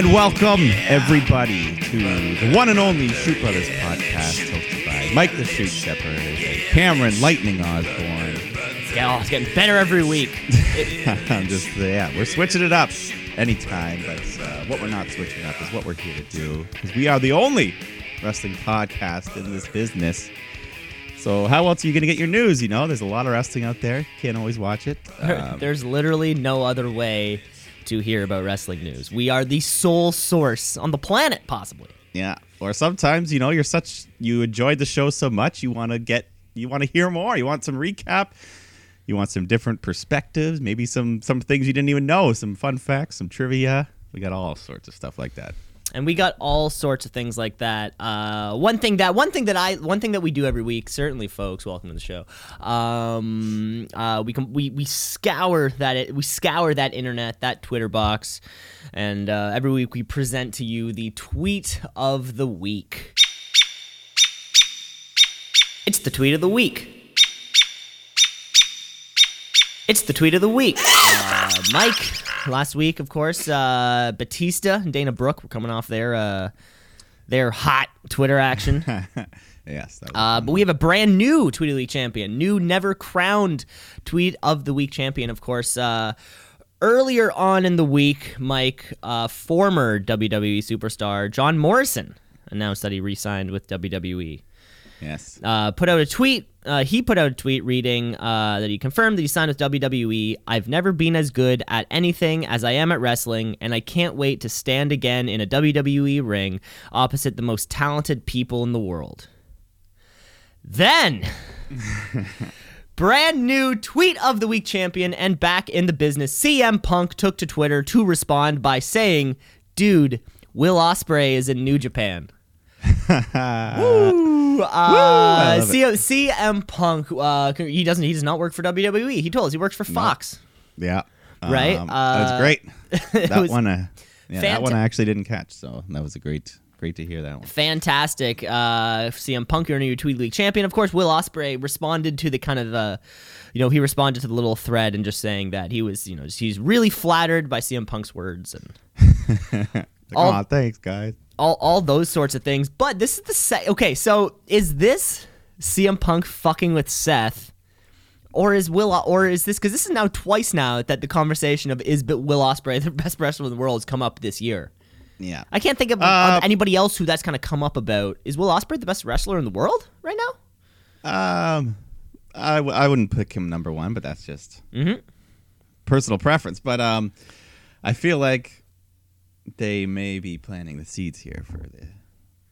And welcome, everybody, to the one and only Shoot Brothers podcast, hosted by Mike the Shoot Shepherd, Cameron Lightning Osborne. Yeah, oh, it's getting better every week. I'm just, yeah, we're switching it up anytime, but uh, what we're not switching up is what we're here to do, because we are the only wrestling podcast in this business. So how else are you going to get your news? You know, there's a lot of wrestling out there. Can't always watch it. Um, There's literally no other way to hear about wrestling news. We are the sole source on the planet, possibly. Yeah. Or sometimes, you know, you're such you enjoyed the show so much you want to get you want to hear more. You want some recap. You want some different perspectives, maybe some some things you didn't even know, some fun facts, some trivia. We got all sorts of stuff like that. And we got all sorts of things like that. Uh, one thing that one thing that I one thing that we do every week, certainly, folks, welcome to the show. Um, uh, we can we we scour that it, we scour that internet, that Twitter box, and uh, every week we present to you the tweet of the week. It's the tweet of the week. It's the tweet of the week. Uh, Mike, last week, of course, uh, Batista and Dana Brooke were coming off their uh, their hot Twitter action. yes. That was Uh, but we have a brand new Tweet of the Week champion, new never crowned Tweet of the Week champion, of course. Uh, earlier on in the week, Mike, uh, former WWE superstar John Morrison announced that he re signed with WWE yes. uh, put out a tweet. Uh, he put out a tweet reading uh, that he confirmed that he signed with WWE. I've never been as good at anything as I am at wrestling, and I can't wait to stand again in a WWE ring opposite the most talented people in the world. Then, brand new tweet of the week champion and back in the business, CM Punk took to Twitter to respond by saying, "Dude, Will Ospreay is in New Japan." Woo! Uh, C- CM Punk, uh, he doesn't. He does not work for WWE. He told us he works for Fox. Yeah. Right? Um, Uh, that's great. That was one uh, yeah, that one I actually didn't catch, so that was a great great to hear that one. Fantastic. Uh, CM Punk, you're new Tweet League champion. Of course, Will Ospreay responded to the kind of the, you know, he responded to the little thread and just saying that he was, you know, he's really flattered by CM Punk's words and All- thanks guys. All all those sorts of things. But this is the set. okay. So is this CM Punk fucking with Seth, or is Will or is this because this is now twice now that the conversation of is Will Ospreay the best wrestler in the world has come up this year. Yeah. I can't think of, Uh, of anybody else who that's kind of come up about. Is Will Ospreay the best wrestler in the world right now? Um, I, w- I wouldn't pick him number one, but that's just Mhm. personal preference. But um, I feel like they may be planting the seeds here for the.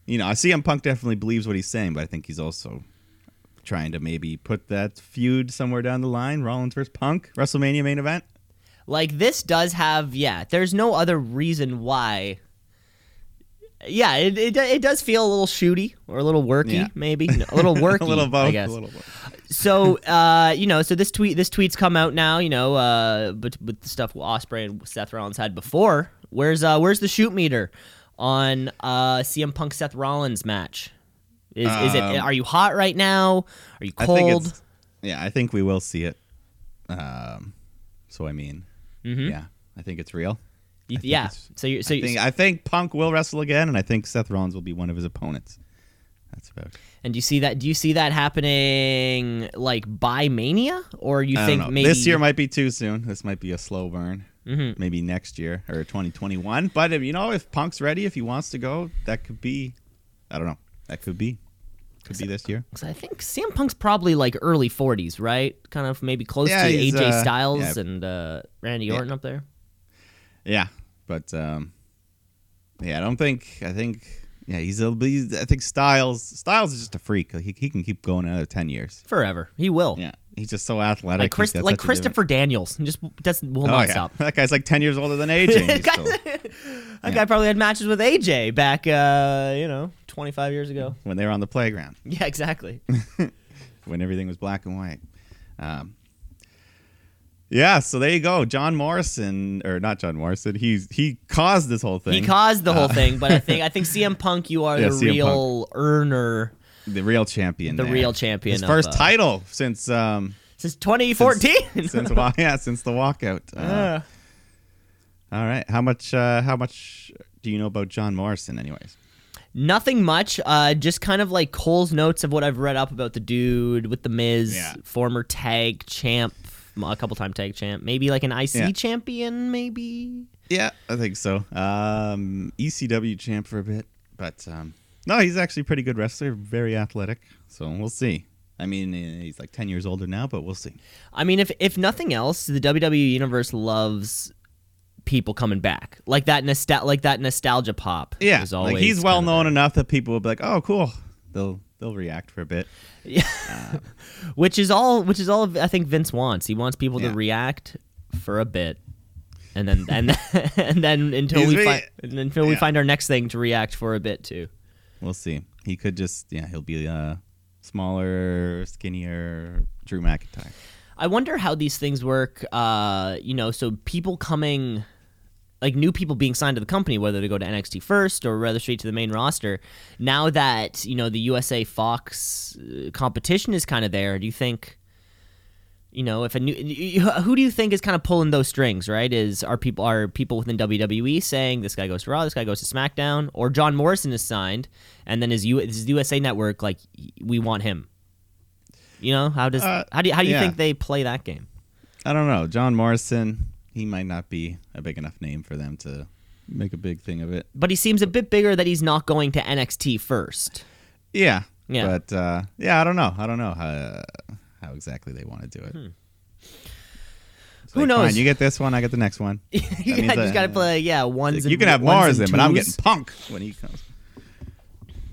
You know, I see. CM Punk definitely believes what he's saying, but I think he's also trying to maybe put that feud somewhere down the line. Rollins versus Punk, WrestleMania main event. Like this does have yeah. There's no other reason why. Yeah, it, it, it does feel a little shooty or a little worky, Yeah. maybe No, a little worky. a little both. I guess. A little both. so uh, you know, so this tweet, this tweet's come out now. You know, uh, but with the stuff Ospreay and Seth Rollins had before. Where's uh, where's the shoot meter on uh, CM Punk Seth Rollins match? Is is it? Um, Are you hot right now? Are you I think cold? it's, yeah, I think we will see it. Um, so I mean, Mhm. yeah, I think it's real. I think yeah. So you so I think, I think Punk will wrestle again, and I think Seth Rollins will be one of his opponents. That's about. and do you see that? Do you see that happening like by Mania, or you think know. maybe this year might be too soon. This might be a slow burn. Mhm. Maybe next year or 2021. But if, you know, if Punk's ready, if he wants to go, that could be. I don't know. That could be. Could be this year. 'Cause I think CM Punk's probably like early 40s, right? Kind of maybe close Yeah, to AJ uh, Styles yeah. and uh, Randy Orton up there. Yeah, but um, yeah, I don't think. I think. Yeah, he's a. He's, I think Styles. Styles is just a freak. He, he can keep going another ten years. Forever. He will. Yeah, he's just so athletic. Like, Chris, like Christopher Daniels. He just doesn't will different- not Oh yeah, stop. that guy's like ten years older than AJ. and he's still- that guy probably had matches with AJ back, uh, you know, 25 years ago. when they were on the playground. Yeah, exactly. when everything was black and white. Um, yeah, so there you go. John Morrison, or not John Morrison, he's he caused this whole thing. He caused the whole Uh, thing, but I think I think CM Punk, you are Yeah, the CM real earner the real champion. The there. real champion His of, first uh, title since um since 2014. since, since yeah since the walkout. Uh, Uh, all right, how much uh, how much do you know about John Morrison, anyways? Nothing much. Uh, just kind of like Cole's notes of what I've read up about the dude with the Miz, Yeah. former tag champ, a couple time tag champ, maybe like an IC Yeah. champion, maybe. Yeah, I think so. Um, ECW champ for a bit, but um, no, he's actually a pretty good wrestler, very athletic. So we'll see. I mean, eh, he's like ten years older now, but we'll see. I mean, if if nothing else, the WWE universe loves people coming back, like that nostal- like that nostalgia pop. Yeah, like he's well known enough that people will be like, "Oh, cool." They'll they'll react for a bit. yeah. which is all which is all I think Vince wants. He wants people Yeah. to react for a bit, and then and and then until He's we re- find until we find our next thing to react for a bit too. We'll see. He could just yeah, he'll be uh smaller, skinnier Drew McIntyre. I wonder how these things work. Uh, you know, so people coming, like new people being signed to the company, whether they go to NXT first or rather straight to the main roster. Now that you know the USA Fox uh, competition is kind of there, do you think? You know, if a new, who do you think is kind of pulling those strings? Right? Is are people are people within WWE saying this guy goes to Raw, this guy goes to SmackDown, or John Morrison is signed, and then his, U, his USA Network like we want him. You know how does Uh, how do you, how do you yeah. think they play that game? I don't know. John Morrison, he might not be a big enough name for them to make a big thing of it. But he seems a bit bigger that he's not going to NXT first. Yeah. Yeah. But uh, yeah, I don't know. I don't know how how exactly they want to do it. Hmm. Who like, knows? Fine, you get this one, I get the next one. you means got, got to play yeah ones. Like, you can have Morrison, but I'm getting Punk when he comes.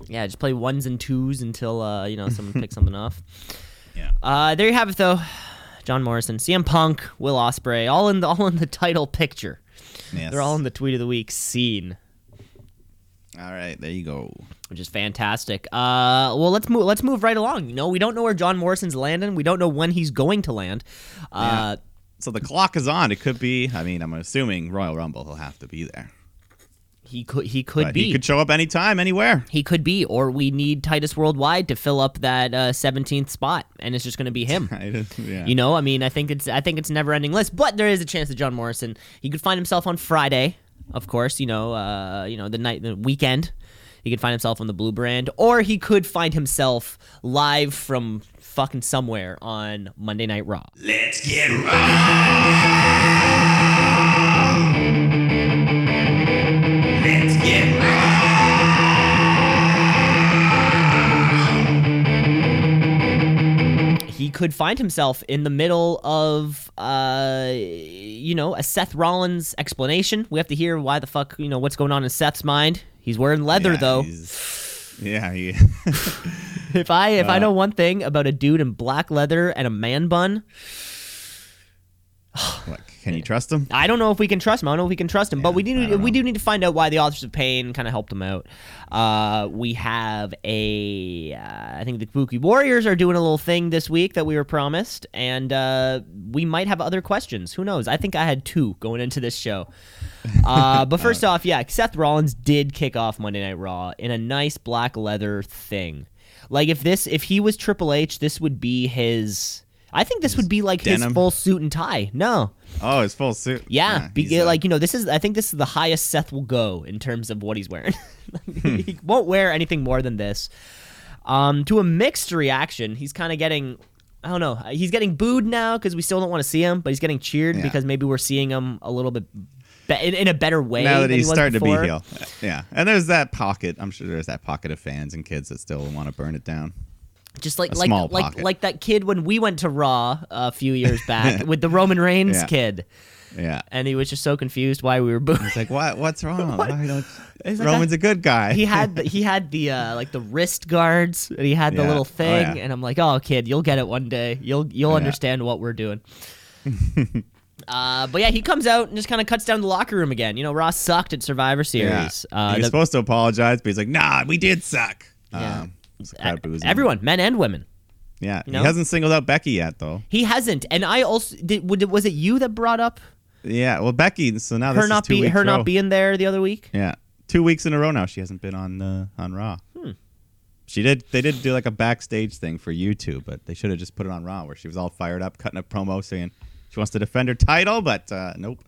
yeah. Just play ones and twos until uh, you know someone picks something off. Yeah. Uh, there you have it though. John Morrison, CM Punk, Will Ospreay, all in the all in the title picture. Yes. They're all in the tweet of the week scene. All right, there you go. which is fantastic. Uh, well, let's move. Let's move right along. You know, we don't know where John Morrison's landing. We don't know when he's going to land. Uh, So the clock is on. It could be. I mean, I'm assuming Royal Rumble. He'll have to be there. He could. He could But be. he could show up anytime, anywhere. He could be, or we need Titus Worldwide to fill up that uh, 17th spot, and it's just going to be him. I yeah. You know, I mean, I think it's I think it's never-ending list, but there is a chance that John Morrison he could find himself on Friday, of course. You know, uh, you know the night, the weekend. He could find himself on the Blue Brand, or he could find himself live from fucking somewhere on Monday Night Raw. Let's get raw. He could find himself in the middle of uh you know a Seth Rollins explanation. We have to hear why the fuck you know what's going on in Seth's mind. He's wearing leather Yeah, though. Yeah, he, If I if I Uh, know one thing about a dude in black leather and a man bun, can you trust him? I don't know if we can trust him. I don't know if we can trust him, but we do we do need to find out why the authors of pain kind of helped him out. Uh, we have a uh, I think the Kabuki Warriors are doing a little thing this week that we were promised, and uh, we might have other questions. Who knows? I think I had two going into this show. Uh, but first off, yeah, Seth Rollins did kick off Monday Night Raw in a nice black leather thing. Like if this if he was Triple H, this would be his. I think this would be like his full suit and tie. No, Oh, his full suit. yeah, be, uh, like you know, this is. I think this is the highest Seth will go in terms of what he's wearing. Hmm. he won't wear anything more than this. Um, to a mixed reaction, he's kind of getting. I don't know. He's getting booed now because we still don't want to see him, but he's getting cheered Yeah. because maybe we're seeing him a little bit be- in, in a better way. now that than he he's was starting before. to be heel. Yeah, and there's that pocket. I'm sure there's that pocket of fans and kids that still want to burn it down. Just like a like like pocket. like that kid when we went to Raw a few years back with the Roman Reigns Yeah. kid, Yeah, and he was just so confused why we were booing. it's like what? What's wrong? Why don't? Like Roman's a good guy. he had the, he had the uh, like the wrist guards and he had the Yeah. little Oh, thing yeah. and I'm like oh kid you'll get it one day you'll you'll Yeah. understand what we're doing uh, but yeah he comes out and just kind of cuts down the locker room again you know Ross sucked at Survivor yeah. Series he uh, was the- supposed to apologize, but he's like, "Nah, we did suck." Yeah. Um, so the crowd boos everyone men and women Yeah, know? he hasn't singled out Becky yet, though. he hasn't and I also did was it you that brought up Yeah, well, Becky. So now this her is not two be weeks her row. not being there the other week Yeah, two weeks in a row now. She hasn't been on uh, on Raw. Hmm. She did. They did do like a backstage thing for YouTube, but they should have just put it on Raw, where she was all fired up, cutting a promo saying she wants to defend her title, but uh, nope.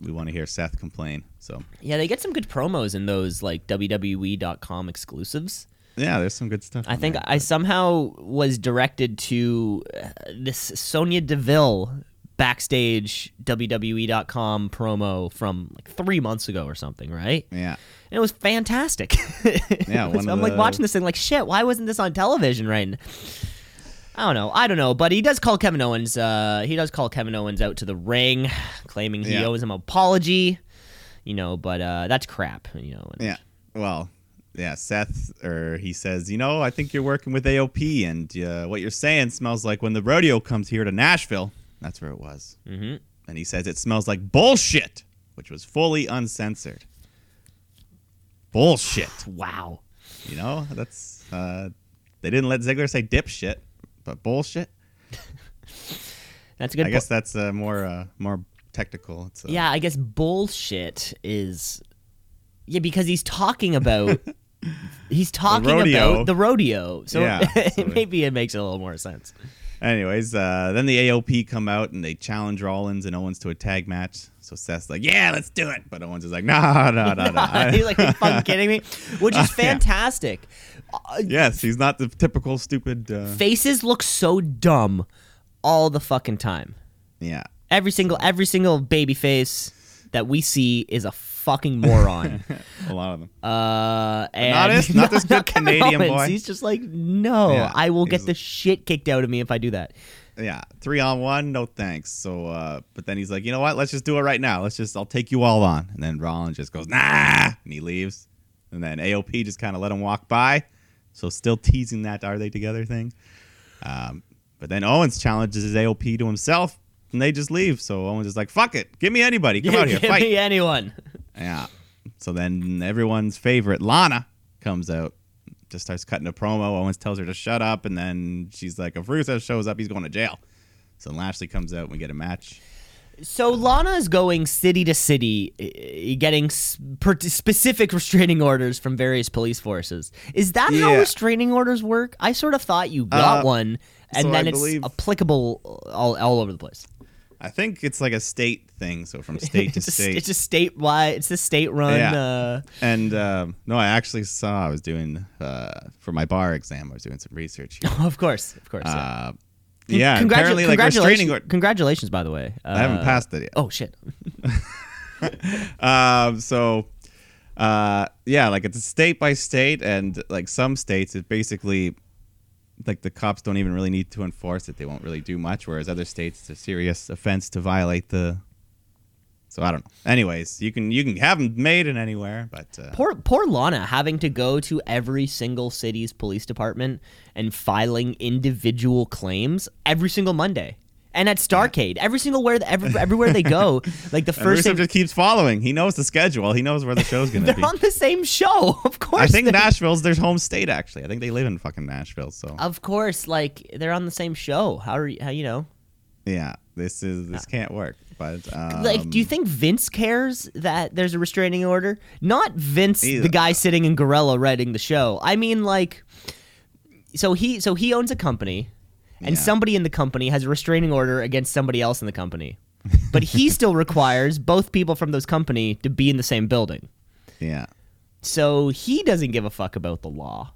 we want to hear Seth complain. So Yeah, they get some good promos in those like WWE.com exclusives. Yeah, there's some good stuff. I think there. I somehow was directed to uh, this Sonya Deville backstage WWE.com promo from like three months ago or something, right? yeah. And it was fantastic. Yeah, It was- one of I'm like the- watching this thing like shit. Why wasn't this on television right? I don't know. I don't know, but he does call Kevin Owens. Uh, he does call Kevin Owens out to the ring, claiming he Yeah. owes him an apology. You know, but uh, that's crap. You know. Yeah. Well, yeah, Seth, or he says, you know, I think you're working with AOP, and uh, what you're saying smells like when the rodeo comes here to Nashville. That's where it was. Mhm. And he says it smells like bullshit, which was fully uncensored. Bullshit. Wow. You know, that's uh, they didn't let Ziggler say dipshit, but bullshit. That's a good. I po- guess that's uh, more uh, more technical. It's, uh, Yeah, I guess bullshit is yeah because he's talking about he's talking about the rodeo. So Yeah, maybe it makes a little more sense. Anyways, uh, then the AOP come out and they challenge Rollins and Owens to a tag match. So Seth's like, "Yeah, let's do it," but Owens is like, "No, no, no, no." he's like, "Are you fucking kidding me?" Which is fantastic. Uh, yes, he's not the typical stupid. Uh, faces look so dumb all the fucking time. yeah, Every single every single baby face that we see is a fucking moron. a lot of them. Uh, and not this- not this good Kevin Canadian Owens. boy. He's just like, no, Yeah, I will get the shit kicked out of me if I do that. Yeah, three on one, no thanks. So, uh, but then he's like, "You know what? Let's just do it right now. Let's just, I'll take you all on." And then Rollins just goes, "Nah," and he leaves. And then AOP just kind of let him walk by. So still teasing that are they together thing. Um, but then Owens challenges his AOP to himself, and they just leave. So Owens is like, "Fuck it, give me anybody, come out here, Give fight." me anyone. Yeah. So then everyone's favorite Lana comes out, just starts cutting a promo. Owens tells her to shut up, and then she's like, "If Rusev shows up, he's going to jail." So Lashley comes out, and we get a match. So Lana is going city to city, eh, getting specific restraining orders from various police forces. Is that how restraining orders work? I sort of thought you got Uh, one, and so then I it's applicable all, all over the place. I think it's like a state thing, so from state to it's, a, state. it's a statewide. It's a state-run. Yeah. Uh, and um, no, I actually saw I was doing uh, for my bar exam. I was doing some research. Here. of course, of course. yeah. Uh, yeah, Congratu- apparently like restraining congratulations, order. congratulations, by the way. Uh, I haven't passed it yet. Oh shit! Um, so, uh, yeah, like it's state by state, and like some states, it basically like the cops don't even really need to enforce it; they won't really do much. Whereas other states, it's a serious offense to violate the. So I don't know. Anyways, you can you can have them made in anywhere, but uh, Poor poor Lana having to go to every single city's police department and filing individual claims every single Monday. And at Starcade, every single where every, everywhere they go, like the first thing, just keeps following. He knows the schedule. He knows where the show's gonna be. they're on the same show. Of course, I think they- Nashville's their home state. Actually, I think they live in fucking Nashville. So Of course, like they're on the same show. How are you? How you know? yeah, this is this can't work. But um, Like, do you think Vince cares that there's a restraining order? Not Vince, Either. the guy sitting in Gorilla writing the show. I mean, like, so he so he owns a company, and Yeah. somebody in the company has a restraining order against somebody else in the company, but he still requires both people from those company to be in the same building. Yeah. So he doesn't give a fuck about the law.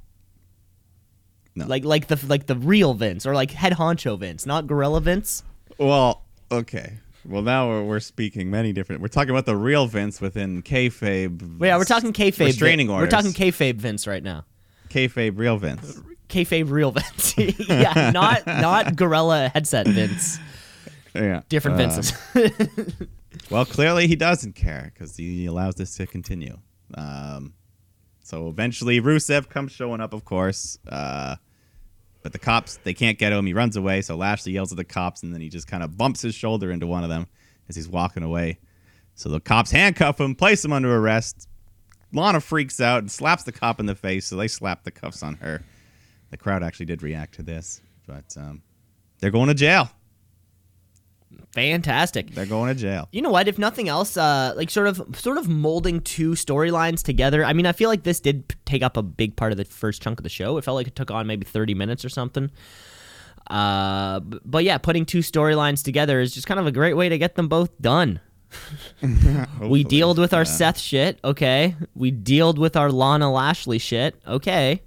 No. Like like the like the real Vince or like head honcho Vince, not Gorilla Vince. Well, okay. Well, now we're, we're speaking many different. We're talking about the real Vince within kayfabe. Yeah, we're talking kayfabe. restraining orders. We're talking kayfabe Vince right now. kayfabe real Vince. Kayfabe real Vince. yeah, not not gorilla headset Vince. Yeah, Different Uh, Vinces. Well, clearly he doesn't care because he allows this to continue. Um, so eventually, Rusev comes showing up, of course. Uh, but the cops they can't get him. He runs away. So Lashley yells at the cops, and then he just kind of bumps his shoulder into one of them as he's walking away. So the cops handcuff him, place him under arrest. Lana freaks out and slaps the cop in the face. So they slap the cuffs on her. The crowd actually did react to this, but um, they're going to jail. Fantastic. They're going to jail. You know what? If nothing else, uh, like sort of, sort of molding two storylines together. I mean, I feel like this did take up a big part of the first chunk of the show. It felt like it took on maybe thirty minutes or something. Uh, but yeah, putting two storylines together is just kind of a great way to get them both done. we dealed with our Yeah. Seth shit. Okay. We dealed with our Lana Lashley shit. Okay.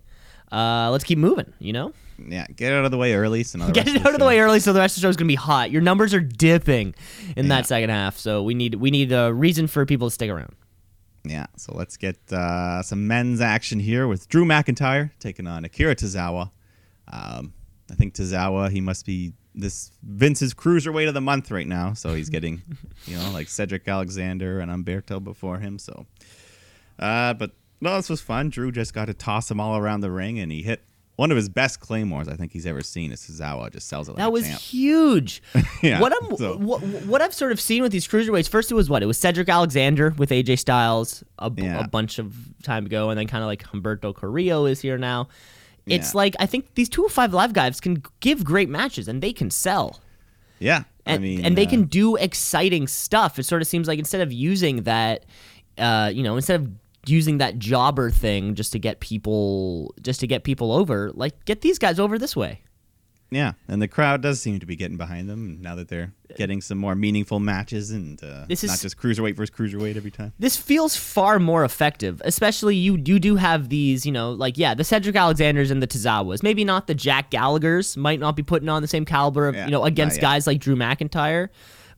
Uh, let's keep moving. You know, Yeah, get out of the way early. So the get rest it out of the show- way early so the rest of the show is gonna be hot. Your numbers are dipping in Yeah. that second half, so we need we need a reason for people to stick around. Yeah, so let's get uh, some men's action here with Drew McIntyre taking on Akira Tozawa. Um, I think Tozawa, he must be this Vince's cruiserweight of the month right now. So he's getting, you know, like Cedric Alexander and Humberto before him. So, uh, but no, this was fun. Drew just got to toss him all around the ring, and he hit one of his best claymores I think he's ever seen. Is Tozawa just sells it like That was champ. huge. Yeah, what I'm so- what, what I've sort of seen with these cruiserweights. First, it was what it was Cedric Alexander with AJ Styles a, Yeah. a bunch of time ago, and then kind of like Humberto Carrillo is here now. It's Yeah. like I think these two five live guys can give great matches and they can sell. Yeah, and, I mean, and they uh, can do exciting stuff. It sort of seems like instead of using that, uh, you know, instead of using that jobber thing just to get people just to get people over, like get these guys over this way. Yeah, and the crowd does seem to be getting behind them now that they're getting some more meaningful matches and uh, This is- not just cruiserweight versus cruiserweight every time. This feels far more effective, especially you you do have these, you know, like yeah, the Cedric Alexanders and the Tozawas. Maybe not the Jack Gallagher's, might not be putting on the same caliber of, Yeah, you know, against guys like Drew McIntyre.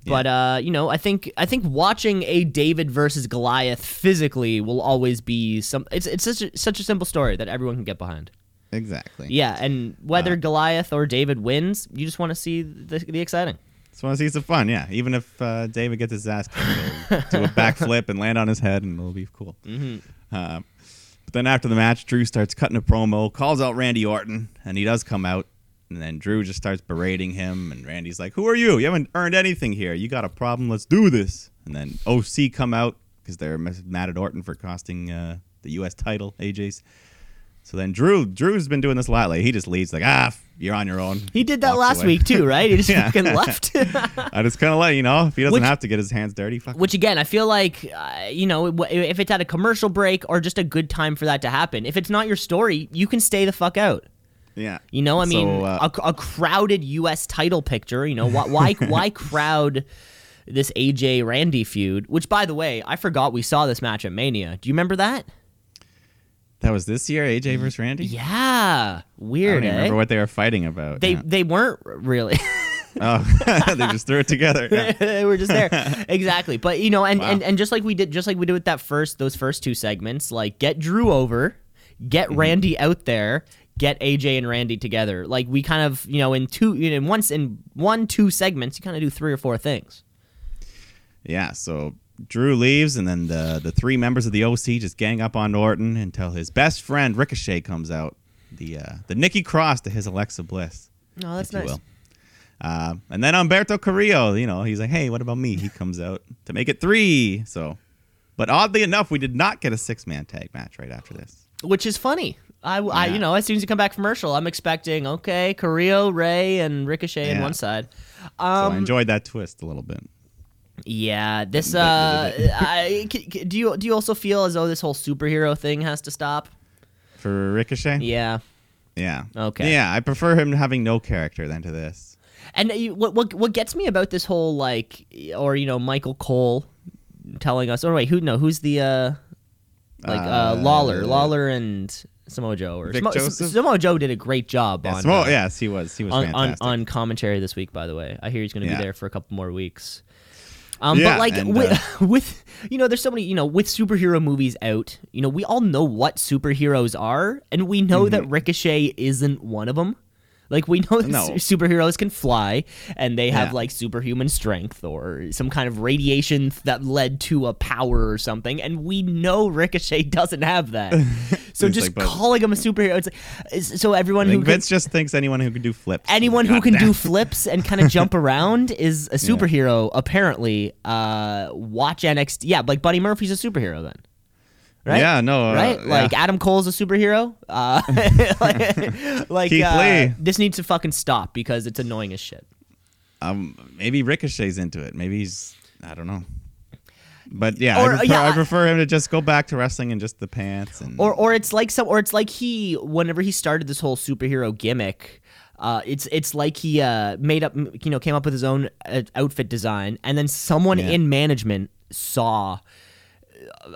But uh, you know, I think I think watching a David versus Goliath physically will always be some. It's it's such a, such a simple story that everyone can get behind. Exactly. Yeah, and whether Uh, Goliath or David wins, you just want to see the, the exciting. Just want to see some fun. Yeah, even if uh, David gets his ass kicked, do a backflip and land on his head, and it'll be cool. Mm-hmm. Uh, but then after the match, Drew starts cutting a promo, calls out Randy Orton, and he does come out. And then Drew just starts berating him, and Randy's like, "Who are you? You haven't earned anything here. You got a problem? Let's do this." And then OC come out because they're mad at Orton for costing uh, the U.S. title, AJ's. So then Drew, Drew's been doing this lately. He just leaves like, "Ah, you're on your own." He did that Walks last away. week too, right? He just Yeah. fucking left. I just kind of let you know if he doesn't Which- have to get his hands dirty. Fuck. Which again, I feel like uh, you know, if it's at a commercial break or just a good time for that to happen. If it's not your story, you can stay the fuck out. Yeah. You know, I mean, So, uh, a, a crowded U.S. title picture. You know, why why, why crowd this AJ Randy feud? Which, by the way, I forgot we saw this match at Mania. Do you remember that? that was this year, AJ versus Randy. Yeah, I weird. don't even eh? remember what they were fighting about. they Yeah. they weren't really. oh, they just threw it together. Yeah. they were just there exactly but you know and, Wow. and and just like we did just like we did with that first those first two segments like get drew over get Mm-hmm. randy out there get aj and randy together like we kind of you know in two you know, in once in one two segments you kind of do three or four things Yeah, so Drew leaves, and then the the three members of the OC just gang up on Orton until his best friend Ricochet comes out, the uh, the Nikki Cross to his Alexa Bliss. oh that's if you nice. Uh, and then Humberto Carrillo, you know, he's like, "Hey, what about me?" He comes out to make it three. So, but oddly enough, we did not get a six man tag match right after this. which is funny I, I you know as soon as you come back from commercial i'm expecting okay carrillo ray and ricochet on Yeah. one side So I um enjoyed that twist a little bit. yeah this uh I, do you do you also feel as though this whole superhero thing has to stop For Ricochet, Yeah. yeah, Okay. yeah. I prefer him having no character than to this. And uh, you- what what what gets me about this whole like or you know Michael Cole telling us or wait who no who's the uh like uh, Uh, Lawler Lawler and Samoa Joe or Vic Samo- Joseph? Samoa Joe did a great job Yeah, on Smo- uh, yes, he was. He was on, on fantastic. on commentary this week by the way. I hear he's going to Yeah. be there for a couple more weeks. Um, Yeah, but like and, with, uh, with you know, there's so many you know with superhero movies out. You know, we all know what superheroes are, and we know Mm-hmm. that Ricochet isn't one of them. Like we know that No. su- superheroes can fly and they have Yeah. like superhuman strength or some kind of radiation that led to a power or something, and we know Ricochet doesn't have that. So just like, calling him a superhero, it's like so everyone who think can, Vince just thinks anyone who can do flips. anyone who can "God do flips and kind of jump around is a superhero apparently uh watch nxt yeah like buddy murphy's a superhero then right Yeah, no, uh, right yeah. like adam cole's a superhero uh like, uh, this needs to fucking stop because it's annoying as shit Um, maybe Ricochet's into it. Maybe he's. I don't know. But yeah, Or, I, prefer, yeah, I prefer him to just go back to wrestling in just the pants and or or it's like some or it's like he whenever he started this whole superhero gimmick Uh, it's it's like he uh, made up, you know, came up with his own uh, outfit design, and then someone Yeah. in management saw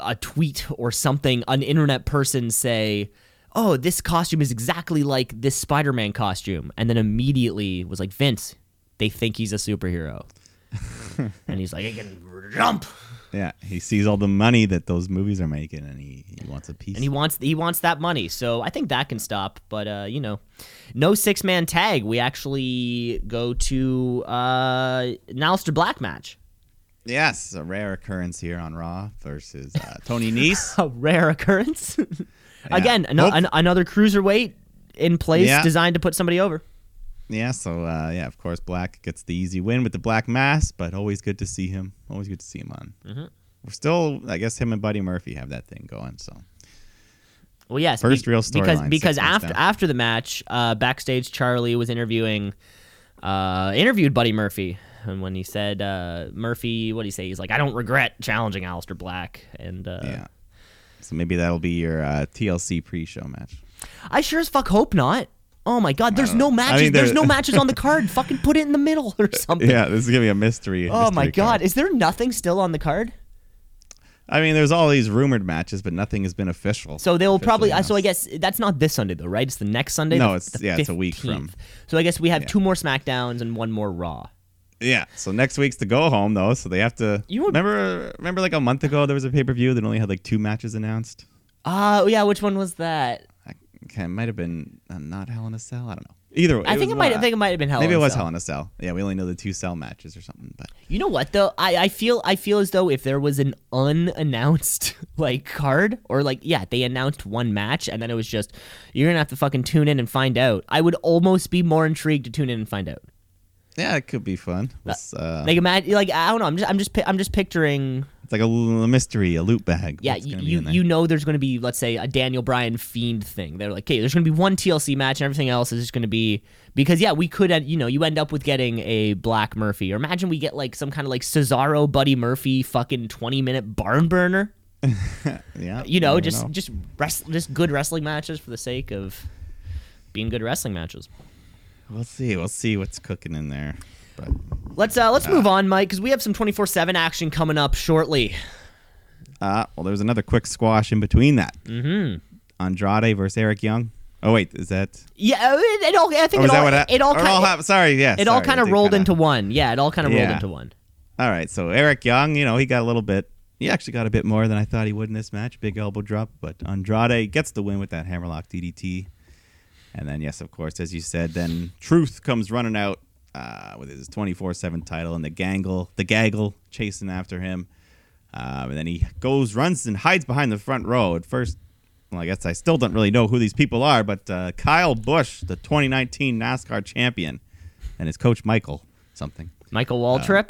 a tweet or something, an internet person say, "Oh, this costume is exactly like this Spider-Man costume," and then immediately was like, "Vince, they think he's a superhero," and he's like, "He can jump." Yeah, he sees all the money that those movies are making, and he, he wants a piece. and he wants he wants that money. So I think that can stop. But uh, you know, no six man tag. We actually go to uh, an Aleister Black match. Yes, a rare occurrence here on Raw versus uh, Tony Nese. A rare occurrence. Again, ano- Hope- an- another cruiserweight in place Yeah. designed to put somebody over. yeah, so uh, yeah, of course, Black gets the easy win with the black mask, but always good to see him. Always good to see him on. Mm-hmm. We're still, I guess, him and Buddy Murphy have that thing going. So Well, yes, First real because storyline, because after after the match, uh, backstage, Charlie was interviewing, uh, interviewed Buddy Murphy, and when he said uh, Murphy, what did he say? He's like, I don't regret challenging Aleister Black, and uh, yeah, so maybe that'll be your uh, TLC pre-show match. I sure as fuck hope not. Oh my god, there's no matches. mean, there's no matches on the card. Fucking put it in the middle or something. Yeah, this is gonna be a mystery. Oh my god, card. is there nothing still on the card? I mean, there's all these rumored matches, but nothing has been official. So they will probably. officially Uh, so I guess that's not this Sunday though, right? It's the next Sunday. No, the- it's- yeah, it's a week from- So I guess we have Yeah. two more Smackdowns and one more Raw. Yeah. So next week's the go home though, so they have to. You would- remember? Remember, like a month ago, there was a pay per view that only had like two matches announced. Uh yeah, which one was that? I, okay, it might have been uh, not Hell in a Cell. I don't know. Either way, I think it might. I think it might have been Hell. maybe it was. Hell in a Cell. Yeah, we only know the two cell matches or something. But You know what though? I, I feel I feel as though if there was an unannounced like card or like yeah, they announced one match and then it was just you're gonna have to fucking tune in and find out. I would almost be more intrigued to tune in and find out. Yeah, it could be fun. It's, uh, Like imagine like I don't know. I'm just I'm just I'm just picturing. it's like a, l- a mystery, a loot bag. Yeah, you you, you know there's going to be let's say a Daniel Bryan fiend thing. They're like, okay, there's going to be one TLC match and everything else is just going to be because yeah, we could end, you know you end up with getting a Black Murphy or imagine we get like some kind of like Cesaro Buddy Murphy fucking 20 minute barn burner. yeah, You know, just know. just rest, just good wrestling matches for the sake of being good wrestling matches. We'll see. We'll see what's cooking in there. But Let's uh let's move on, Mike, because we have some 24/7 action coming up shortly. Uh, well, there was another quick squash in between that. Mm-hmm. Andrade versus Eric Young. Oh wait, is that? Yeah, it, it all I think Or it all hap- it all kind hap- Sorry, yeah. it all kind of rolled kinda- into one. Yeah, it all kind of rolled into one. All right, so Eric Young, you know, he got a little bit. He actually got a bit more than I thought he would in this match. Big elbow drop, but Andrade gets the win with that hammerlock DDT. And then, yes, of course, as you said, then Truth comes running out uh, with his 24/7 title, and the gangle, the gaggle, chasing after him. Um, and then he goes, runs, and hides behind the front row. At first, well, I guess I still don't really know who these people are, but uh, Kyle Busch, the 2019 NASCAR champion, and his coach Michael something. Michael Waltrip.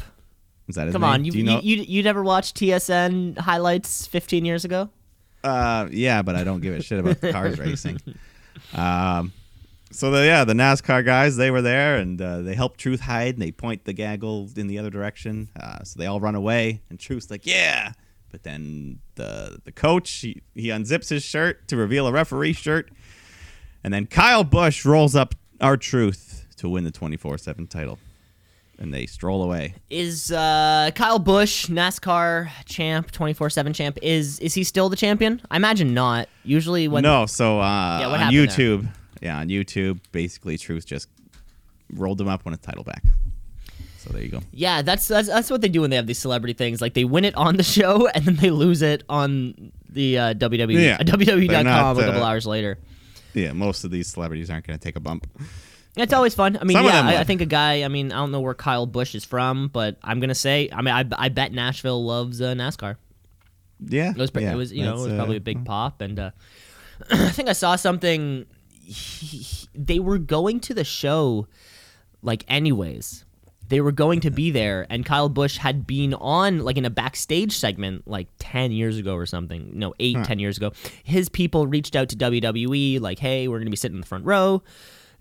Is that his Come name? on, you, you know? you you you never watched TSN highlights 15 years ago? Uh, yeah, but I don't give a shit about the cars racing. Um, so the, yeah, the NASCAR guys they were there and uh, they help Truth hide and they point the gaggle in the other direction. Uh, so they all run away and Truth's like, yeah. But then the the coach he, he unzips his shirt to reveal a referee shirt, and then Kyle Busch rolls up our Truth to win the twenty four seven title, and they stroll away. Is uh, Kyle Busch NASCAR champ, 24/7 champ? Is is he still the champion? I imagine not. Usually when no, so uh, Yeah, what on happened there? YouTube, yeah, on YouTube, basically Truth just rolled him up when his title back. So there you go. Yeah, that's, that's that's what they do when they have these celebrity things. Like they win it on the show and then they lose it on the uh, WWE Yeah. uh, WWE.com not, a couple uh, hours later. Yeah, most of these celebrities aren't going to take a bump. It's always fun. I mean, Some yeah, I, I think a guy. I mean, I don't know where Kyle Busch is from, but I'm gonna say. I mean, I, I bet Nashville loves uh, NASCAR. Yeah, It was, yeah, it was, you know, it was uh, probably a big pop, and uh, I think I saw something. he- they were going to the show, like, anyways. They were going to be there, and Kyle Busch had been on, like, in a backstage segment, like, 10 years ago or something. No, eight, 10 years ago. His people reached out to WWE, like, hey, we're going to be sitting in the front row.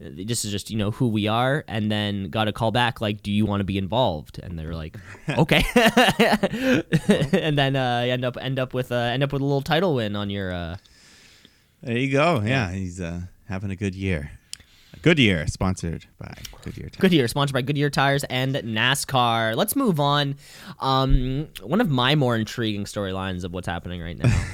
This is just, you know, who we are. And then got a call back, like, do you want to be involved? And they're like, okay. and then uh, end up end up with uh, end up with a little title win on your uh, There you go. Yeah, he's uh, having a good year. a good year sponsored by Goodyear. Tires. Goodyear, sponsored by Goodyear Tires and NASCAR. Let's move on. Um, one of my more intriguing storylines of what's happening right now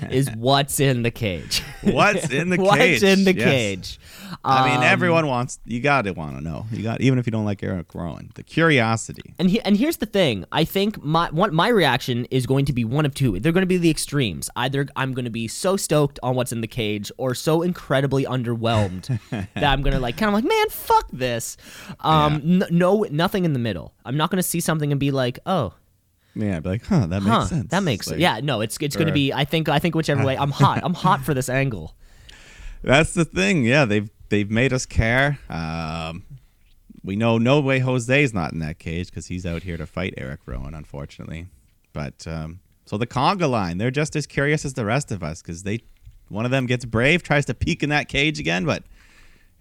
is what's in the cage. What's in the cage? what's in the Yes. cage? I mean, Um, everyone wants. You got to want to know. You got even if you don't like Eric Rowan, the curiosity. And he, and here's the thing. I think my one, my reaction is going to be one of two. They're going to be the extremes. Either I'm going to be so stoked on what's in the cage, or so incredibly underwhelmed that I'm going to like kind of like, man, fuck this. Um, n- no, nothing in the middle. I'm not going to see something and be like, oh, Yeah, I'd be like, huh, that huh, makes sense. that makes Like, yeah. No, it's it's going to be. I think I think whichever way. I'm hot. I'm hot for this angle. That's the thing. Yeah, they've they've made us care. Um, we know no way Jose's not in that cage because he's out here to fight Eric Rowan, unfortunately. But um, so the conga line, they're just as curious as the rest of us because they one of them gets brave, tries to peek in that cage again, but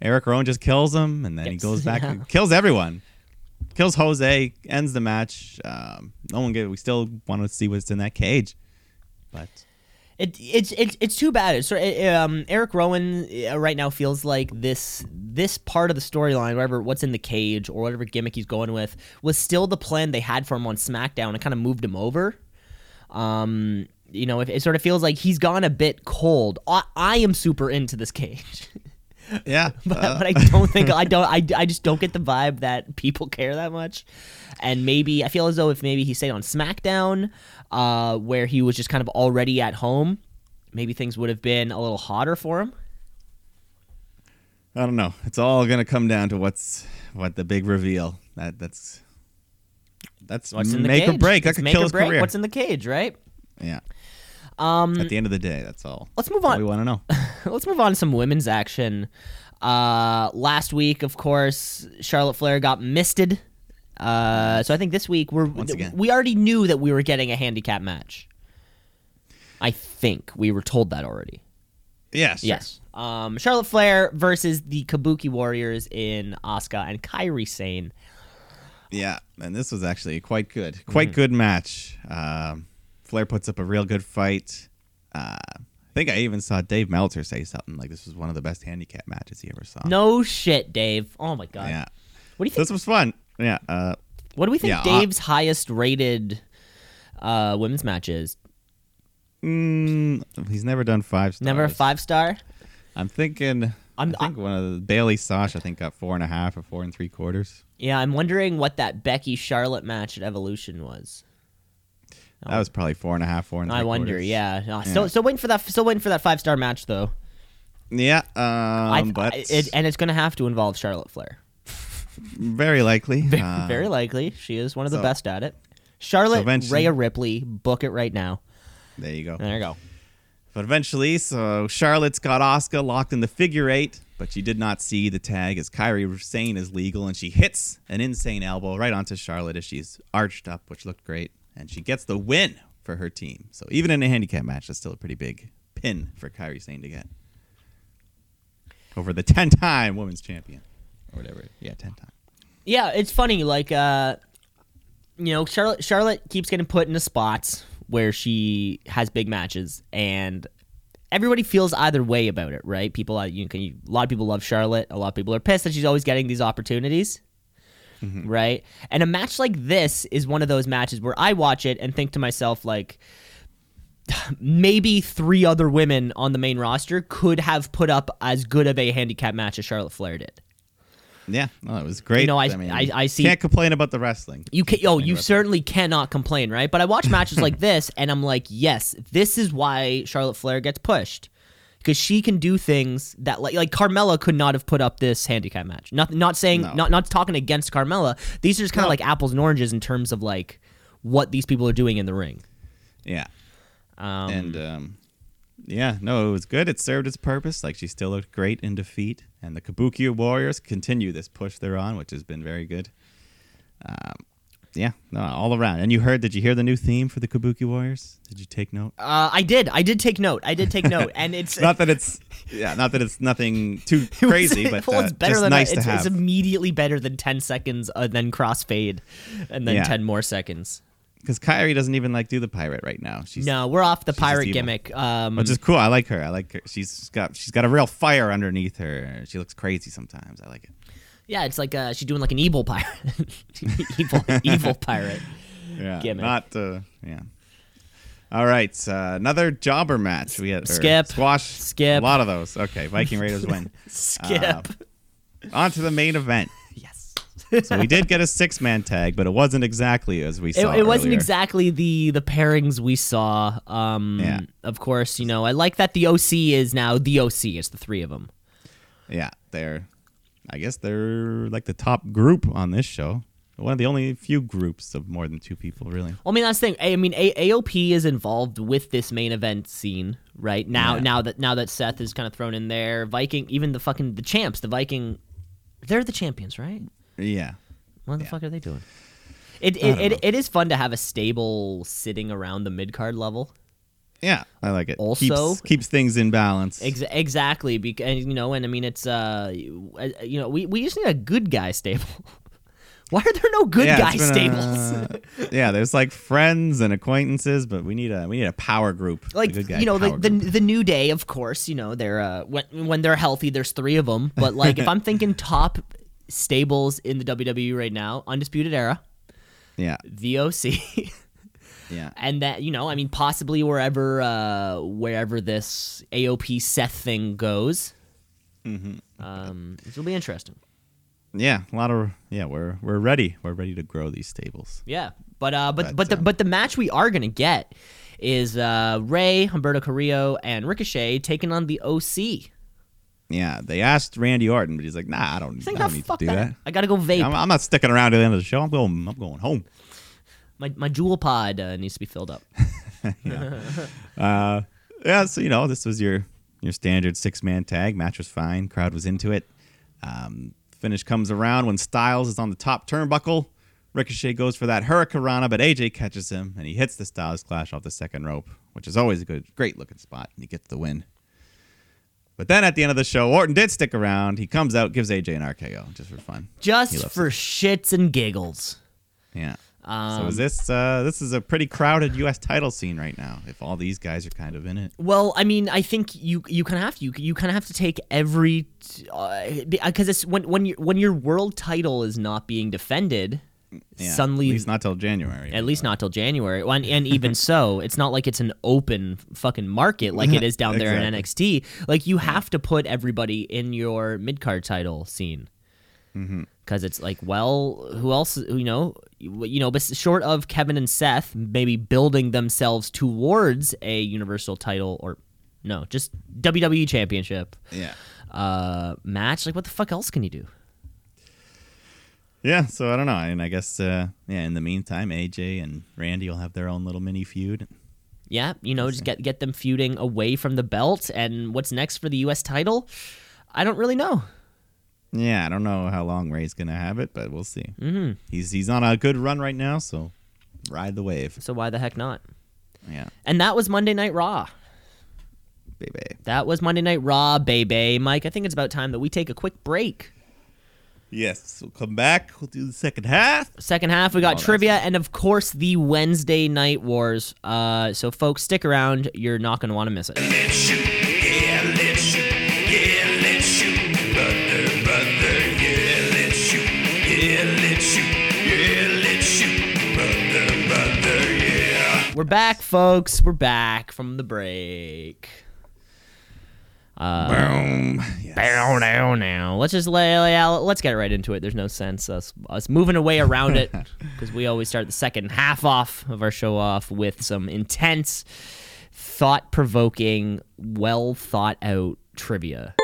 Eric Rowan just kills him, and then he goes back yeah. and kills everyone. Kills Jose, ends the match. Um, no one get. We still want to see what's in that cage, but It, it's it's it's too bad. It's sort um, Eric Rowan uh, right now feels like this this part of the storyline, whatever what's in the cage or whatever gimmick he's going with, was still the plan they had for him on SmackDown and kind of moved him over. Um, you know, it, it sort of feels like he's gone a bit cold. I, I am super into this cage, yeah. but, uh, but I don't think I don't I, I just don't get the vibe that people care that much. And maybe I feel as though if maybe he stayed on SmackDown, uh, where he was just kind of already at home, maybe things would have been a little hotter for him. I don't know. It's all gonna come down to what's what the big reveal. That that's that's What's make or break. That It's could make kill his break. career. What's in the cage, right? yeah. Um, At the end of the day, that's all. let's move on. we want to know. Let's move on to some women's action. Uh, last week, of course, Charlotte Flair got misted. Uh, so I think this week we're we already knew that we were getting a handicap match. I think we were told that already. Yes. Yes. Um, Charlotte Flair versus the Kabuki Warriors in Asuka and Kairi Sane. Yeah. And this was actually quite good. Quite Mm. good match. Um, Flair puts up a real good fight. Uh, I think I even saw Dave Meltzer say something like this was one of the best handicap matches he ever saw. No shit, Dave. Oh my god. Yeah. What do you think? This was fun. Yeah. Uh, What do we think yeah, uh, Dave's highest rated uh, women's match is? mm, he's never done five stars. Never a five star. I'm thinking. I'm- I think one of the Bayley Sasha, I think, got four and a half or four and three quarters. Yeah, I'm wondering what that Becky Charlotte match at Evolution was. That was probably four and a half, four and. I wonder. quarters. Yeah. Yeah. still waiting for that. Still waiting for that five star match though. Yeah, um, I, but I- it, and it's gonna have to involve Charlotte Flair. very likely. Very, uh, very likely. She is one of the best at it. Charlotte eventually- Rhea Ripley, book it right now. There you go. There you go. But eventually, so Charlotte's got Asuka locked in the figure eight, but she did not see the tag as Kairi Sane is legal, and she hits an insane elbow right onto Charlotte as she's arched up, which looked great, and she gets the win for her team. So even in a handicap match, that's still a pretty big pin for Kairi Sane to get over the ten-time women's champion or whatever. Yeah, ten time. Yeah, it's funny. Like, uh, you know, Charlotte Charlotte keeps getting put into spots where she has big matches, and everybody feels either way about it, right? People, uh, you can, you, a lot of people love Charlotte. A lot of people are pissed that she's always getting these opportunities. Mm-hmm. Right, and a match like this is one of those matches where I watch it and think to myself, like, maybe three other women on the main roster could have put up as good of a handicap match as Charlotte Flair did. Yeah, no, it was great. You know, I- mean, I- I see- Can't complain about the wrestling. You can, oh, you wrestling. certainly cannot complain, right? But I watch matches like this, and I'm like, yes, this is why Charlotte Flair gets pushed because she can do things that like like Carmella could not have put up this handicap match. Not not saying No. not not talking against Carmella. These are just kind of No. like apples and oranges in terms of like what these people are doing in the ring. Yeah. Um, and um, yeah, no, it was good. It served its purpose. Like she still looked great in defeat, and the Kabuki Warriors continue this push they're on, which has been very good. Um, yeah, no, all around. And you heard? Did you hear the new theme for the Kabuki Warriors? Did you take note? uh, I did, I did take note. I did take note, and it's not that it's yeah, not that it's nothing too was- crazy, but well, uh, it's better just than nice it's, it's immediately better than ten seconds, uh, then crossfade, and then Yeah. ten more seconds. because Kairi doesn't even like do the pirate right now. She's No, we're off the pirate gimmick. Um, which is cool. I like her. I like her. She's got she's got a real fire underneath her. She looks crazy sometimes. I like it. Yeah, it's like uh, she's doing like an evil pirate, evil evil pirate. Yeah, Gimmick. not uh, yeah. All right, uh, another jobber match. We had Skip. squash. Skip. A lot of those. Okay, Viking Raiders win. Skip. Uh, On to the main event. yes. So we did get a six man tag, but it wasn't exactly as we It, saw. it wasn't exactly the the pairings we saw. Um, Yeah. Of course, you know I like that the OC is now the OC. It's the three of them. Yeah, they're. I guess they're like the top group on this show. One of the only few groups of more than two people, really. Well, I mean that's the thing. I mean A- AOP is involved with this main event scene right now. Yeah. Now that now that Seth is kind of thrown in there, Viking, even the fucking the champs, the Viking, they're the champions, right? Yeah. What the Yeah. fuck are they doing? It it, it it is fun to have a stable sitting around the mid card level. Yeah, I like it. Also- keeps, keeps things in balance. Ex- exactly, because you know, and I mean, it's uh, you you know, we we just need a good guy stable. Why are there no good yeah, guy stables? a- yeah, there's like friends and acquaintances, but we need a we need a power group. like you know, the, the the new day, of course. You know, they're uh, when when they're healthy, there's three of them. But like, if I'm thinking top stables in the WWE right now, Undisputed Era, yeah, the OC. Yeah, and that you know i mean possibly wherever uh wherever this aop seth thing goes Mm-hmm. um will be interesting yeah. A lot of yeah. We're we're ready. We're ready to grow these stables. yeah but uh but But, but the um, but the match we are gonna get is uh rey humberto carrillo and ricochet taking on the oc Yeah, they asked Randy Orton, but he's like, Nah, I don't, I "Ah, don't need to do that. that. i gotta go vape I'm, I'm not sticking around to the end of the show. I'm going. I'm going home. My, my Juul pod uh, needs to be filled up Uh, yeah, so you know, this was your your standard six man tag. Match was fine. Crowd was into it. Um, finish comes around when Styles is on the top turnbuckle. Ricochet goes for that Hurricanrana, but AJ catches him and he hits the Styles Clash off the second rope, which is always a good, great looking spot, and he gets the win. But then at the end of the show, Orton did stick around. He comes out, gives AJ an RKO just for fun. Just for shits and giggles Yeah. So Um, is this uh, this is a pretty crowded U.S. title scene right now? If all these guys are kind of in it. Well, I mean, I think you you kind of have to you, you kind of have to take every because it's when when your when your world title is not being defended, Yeah, suddenly at least not till January. at least not till January. And, and even so, it's not like it's an open fucking market like it is down there in NXT. Like you have to put everybody in your mid card title scene. Mm-hmm. Because it's like, well, who else? You know, you you know, but short of Kevin and Seth maybe building themselves towards a Universal title or no, just WWE Championship Yeah. uh, match. Like, what the fuck else can you do? Yeah, so I don't know. And I guess, uh, yeah, in the meantime, AJ and Randy will have their own little mini feud. Yeah, you know, just get get them feuding away from the belt. And what's next for the U.S. title? I don't really know. Yeah, I don't know how long Rey's going to have it, but we'll see. hmm He's he's on a good run right now, so ride the wave. So why the heck not? Yeah, And that was Monday Night Raw. baby. That was Monday Night Raw, baby. Mike, I think it's about time that we take a quick break. Yes, we'll come back. We'll do the second half. Second half, we got Oh, trivia and, of course, the Wednesday Night Wars. Uh, so, folks, stick around. You're not going to want to miss it. We're back, folks. We're back from the break. Uh, Boom. Yes. Now, now, now. Let's just lay, lay out. Let's get right into it. There's no sense us us moving away around it because we always start the second half off of our show off with some intense, thought provoking, well thought out trivia.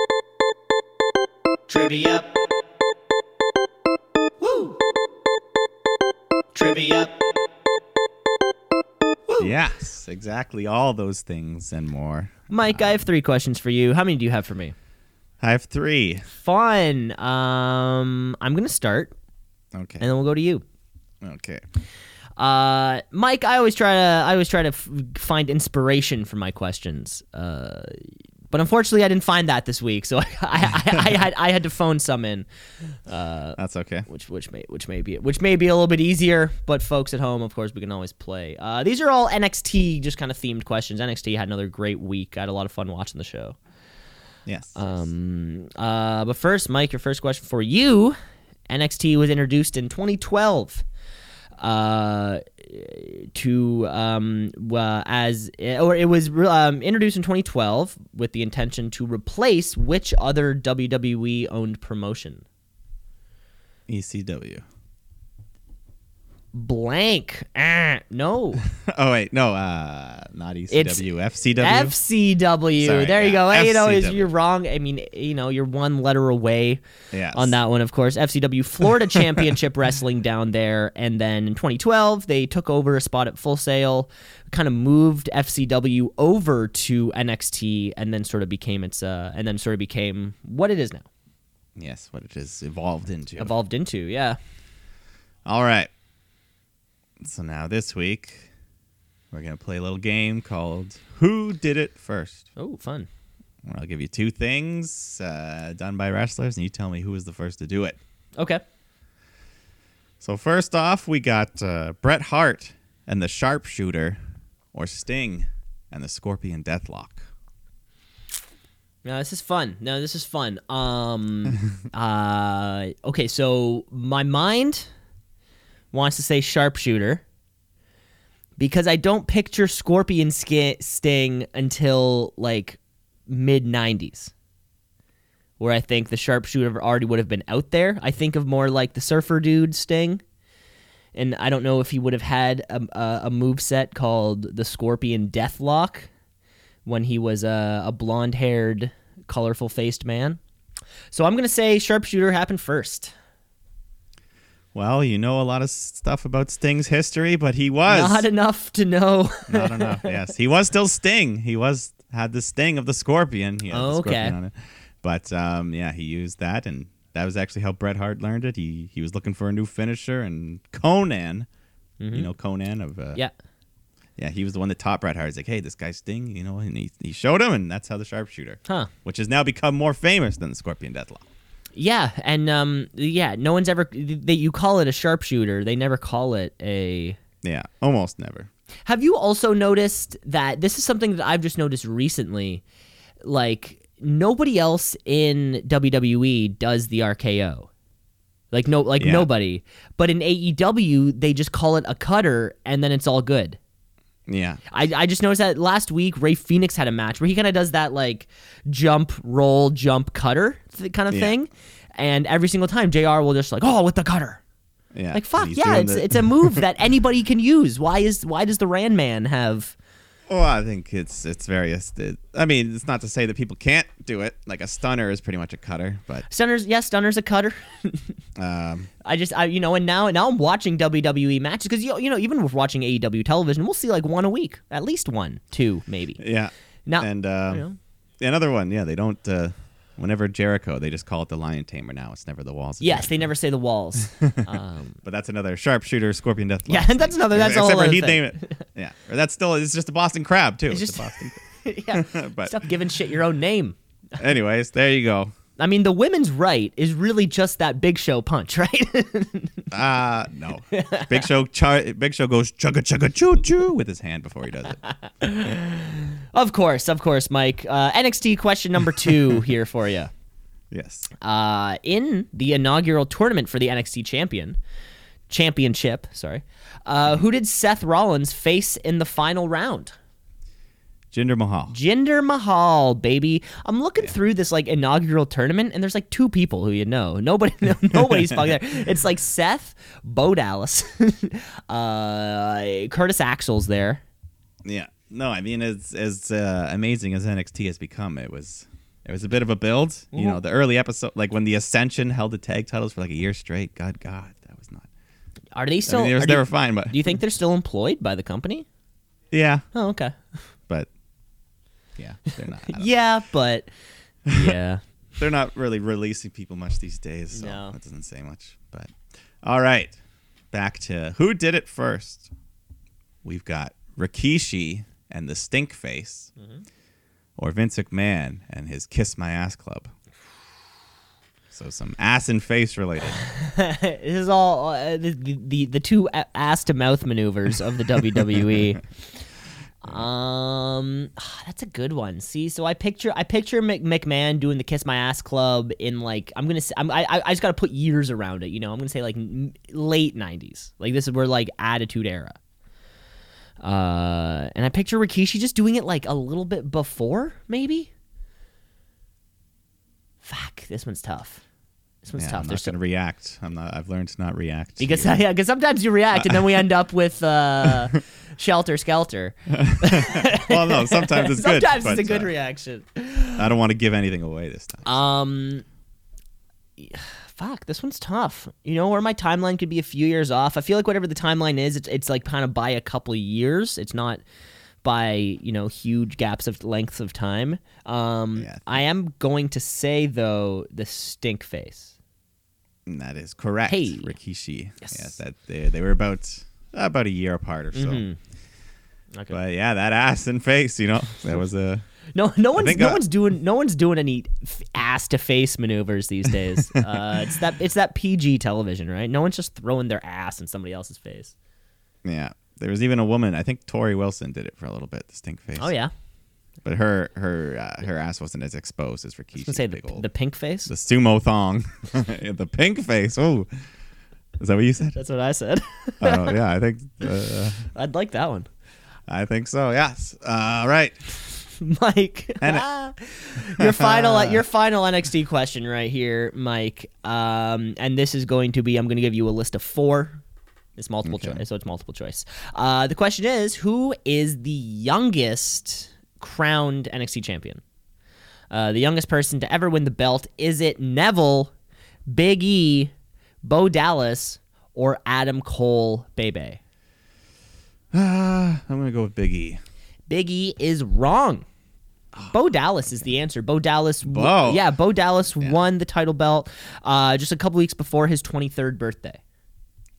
Trivia. Woo! Trivia. Yes, exactly. All those things and more. Mike, I have three questions for you. How many do you have for me? I have three. Fun. Um, I'm gonna start, Okay. and then we'll go to you. Okay. Uh, Mike, I always try to I always try to f- find inspiration for my questions. Uh, But unfortunately, I didn't find that this week, so I, I, I, I had I had to phone some in, That's okay. which which may which may be which may be a little bit easier. But folks at home, of course, we can always play. Uh, these are all NXT just kind of themed questions. NXT had another great week. I had a lot of fun watching the show. Yes. Um, uh, but first, Mike, your first question for you. NXT was introduced in 2012 uh, to um, uh, as or it was um, introduced in 2012 with the intention to replace which other WWE owned promotion? ECW. Blank. Ah, no. Oh wait, no, uh, not ECW. It's FCW. FCW. Sorry, there you go. Hey, you know, you're wrong. I mean, you know, you're one letter away. Yes. on that one, of course. FCW Florida Championship Wrestling down there. And then in 2012, they took over a spot at Full Sail, kind of moved FCW over to NXT, and then sort of became its, uh, and then sort of became what it is now, Yes, what it is evolved into. evolved into. Yeah. All right. So now this week, we're gonna play a little game called "Who Did It First? Oh, fun. I'll give you two things uh, done by wrestlers, and you tell me who was the first to do it. Okay. So first off, we got uh, Bret Hart and the Sharpshooter, or Sting and the Scorpion Deathlock. No, this is fun. No, this is fun. Um, uh, okay, so my mind wants to say sharpshooter because I don't picture Scorpion Sting until like mid '90s, where I think the sharpshooter already would have been out there. I think of more like the Surfer Dude Sting. And I don't know if he would have had a, a, a move set called the Scorpion Deathlock when he was a, a blonde haired, colorful faced man. So I'm going to say sharpshooter happened first. Well, you know a lot of stuff about Sting's history, but he was Not enough to know. Not enough. Yes, he was still Sting. He was had the sting of the scorpion. He had the Oh, okay. scorpion on it. But um, yeah, he used that, and that was actually how Bret Hart learned it. He he was looking for a new finisher, and Konnan, you know Konnan of uh, Mm-hmm. yeah. yeah, he was the one that taught Bret Hart. He's like, hey, this guy's Sting, you know, and he he showed him, and that's how the sharpshooter, Huh. which has now become more famous than the Scorpion Deathlock. Yeah, and um, yeah, no one's ever that you call it a sharpshooter. They never call it a. Yeah, almost never. Have you also noticed that this is something that I've just noticed recently? Like nobody else in WWE does the RKO. Like no, like Yeah. nobody. But in AEW, they just call it a cutter, and then it's all good. Yeah, I, I just noticed that last week Rey Fenix had a match where he kind of does that like jump roll jump cutter th- kind of Yeah. thing, and every single time Jr. will just like oh with the cutter yeah. like fuck yeah it's the- it's a move that anybody can use. Why is why does the Ran Man have? Well, I think it's it's various. It, I mean, it's not to say that people can't do it. Like a stunner is pretty much a cutter, but Stunners, yes, Stunner's a cutter. um, I just, I, you know, and now, now I'm watching WWE matches because you, you know, even with watching AEW television, we'll see like one a week, at least one, two, maybe. yeah. Now- and um, you know. another one, yeah, they don't. Uh, whenever Jericho, they just call it the Lion Tamer now. It's never the Walls. Yes, Jericho. they never say the walls. Um, But that's another sharpshooter, Scorpion Death. Yeah, that's another- that's Except whole for he'd thing. name it. Yeah, or that's still it's just a Boston Crab too. It's, just- a Boston. yeah, But- stop giving shit your own name. Anyways, there you go. I mean, the women's right is really just that Big Show punch, right? Uh no. Big Show. Char- Big Show goes chugga chugga choo choo with his hand before he does it. of course, of course, Mike. Uh, NXT question number two here for you. Yes. Uh, in the inaugural tournament for the NXT champion championship, sorry, uh, who did Seth Rollins face in the final round? Jinder Mahal. Jinder Mahal, baby. I'm looking through this like inaugural tournament, and there's like two people who you know. Nobody, no, nobody's fucking there. It's like Seth, Bo Dallas, uh, Curtis Axel's there. Yeah. No, I mean as as uh, amazing as NXT has become, it was it was a bit of a build. You Mm-hmm. know, the early episode, like when the Ascension held the tag titles for like a year straight. God, God, that was not. Are they I still? mean, they, was, are they do- were fine, but do you think they're still employed by the company? yeah, Oh, okay. but yeah, they're not. Yeah, but yeah. they're not really releasing people much these days. So No. that doesn't say much. But all right, back to who did it first. We've got Rikishi and the Stink Face or Vince McMahon and his Kiss My Ass Club? So some ass and face related. this is all uh, the, the the two ass to mouth maneuvers of the WWE. Um, that's a good one. See, so I picture I picture Mc, McMahon doing the kiss my ass club in like I'm gonna say I'm, I I just gotta put years around it. You know, I'm gonna say like late '90s. Like this is where like Attitude Era. Uh, and I picture Rikishi just doing it like a little bit before, maybe. Fuck, this one's tough. This one's Yeah, tough. I'm There's not going to react. I'm not. I've learned to not react. because yeah, because sometimes you react and then we end up with uh, shelter skelter. well, no. Sometimes it's good. sometimes it's a good uh, reaction. I don't want to give anything away this time. Um, fuck, this one's tough. You know, or my timeline could be a few years off. I feel like whatever the timeline is, it's it's like kind of by a couple of years. It's not by you know huge gaps of lengths of time. Um, Yeah. I am going to say though the stink face. That is correct. Hey. Rikishi. Yes. Yes. That they, they were about about a year apart or so. Mm-hmm. Okay. But yeah, that ass and face. You know, that was a. No, no one's no uh, one's doing no one's doing any ass to face maneuvers these days. uh, it's that it's that PG television, right? No one's just throwing their ass in somebody else's face. Yeah. There was even a woman. I think Torrie Wilson did it for a little bit. The stink face. Oh yeah, But her her uh, her ass wasn't as exposed as Rikishi. I was gonna say the, old, the pink face. the sumo thong, the pink face. Oh, is that what you said? That's what I said. Oh yeah, I think uh, I'd like that one, I think so. Yes. All right. Mike. Your final your final NXT question right here, Mike. Um, and this is going to be I'm going to give you a list of four. It's multiple Okay. choice, so it's multiple choice. Uh, the question is, who is the youngest crowned NXT champion? Uh, the youngest person to ever win the belt. Is it Neville, Big E, Bo Dallas, or Adam Cole Bay Bay? Uh, I'm gonna go with Big E. Big E is wrong. Bo Dallas is the answer. Bo Dallas, Bo. yeah, Bo Dallas won the title belt uh, just a couple weeks before his 23rd birthday.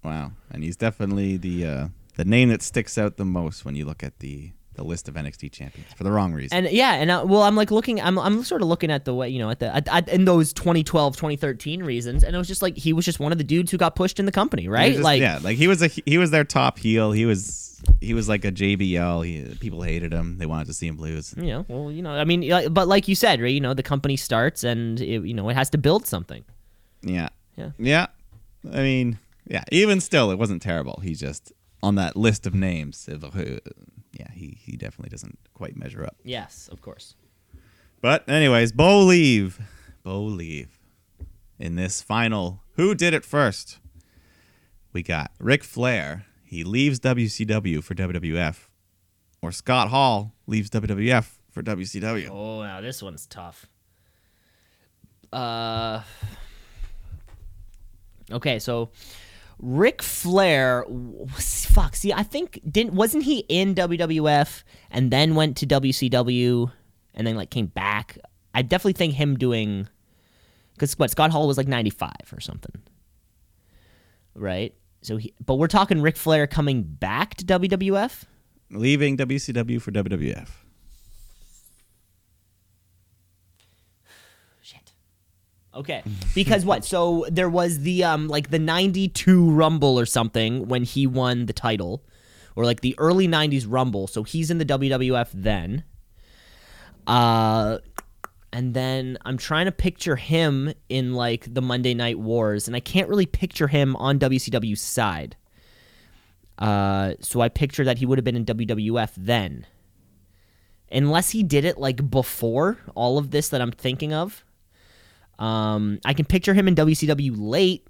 Wow, and he's definitely the uh, the name that sticks out the most when you look at the the list of NXT champions for the wrong reason. And yeah, and uh, well, I'm like looking, I'm, I'm sort of looking at the way, you know, at the at, at, in those 2012, 2013 reasons, and it was just like he was just one of the dudes who got pushed in the company, right? just- like, yeah, like he was a he was their top heel. He was he was like a JBL. He, people hated him. They wanted to see him lose. you know, well, you know, I mean, but like you said, right? You know, the company starts, and it, you know, it has to build something. Yeah. Yeah. Yeah. I mean, yeah. Even still, it wasn't terrible. He just on that list of names. of who- Yeah, he he definitely doesn't quite measure up. Yes, of course. But anyways, Bolieve. Bo leave. In this final, who did it first? We got Ric Flair. He leaves WCW for WWF. Or Scott Hall leaves WWF for WCW. Oh, now this one's tough. Uh. Okay, so Ric Flair, fuck. See, I think didn't wasn't he in WWF and then went to WCW and then like came back. I definitely think him doing because what Scott Hall was like ninety five or something, right? So, he, but we're talking Ric Flair coming back to WWF. Leaving WCW for WWF. Shit. Okay. Because what? So there was the um like the 92 Rumble or something when he won the title or like the early 90s Rumble. So he's in the WWF then. Uh and then I'm trying to picture him in like the Monday Night Wars and I can't really picture him on WCW's side. Uh so I picture that he would have been in WWF then. Unless he did it like before all of this that I'm thinking of. Um, I can picture him in WCW late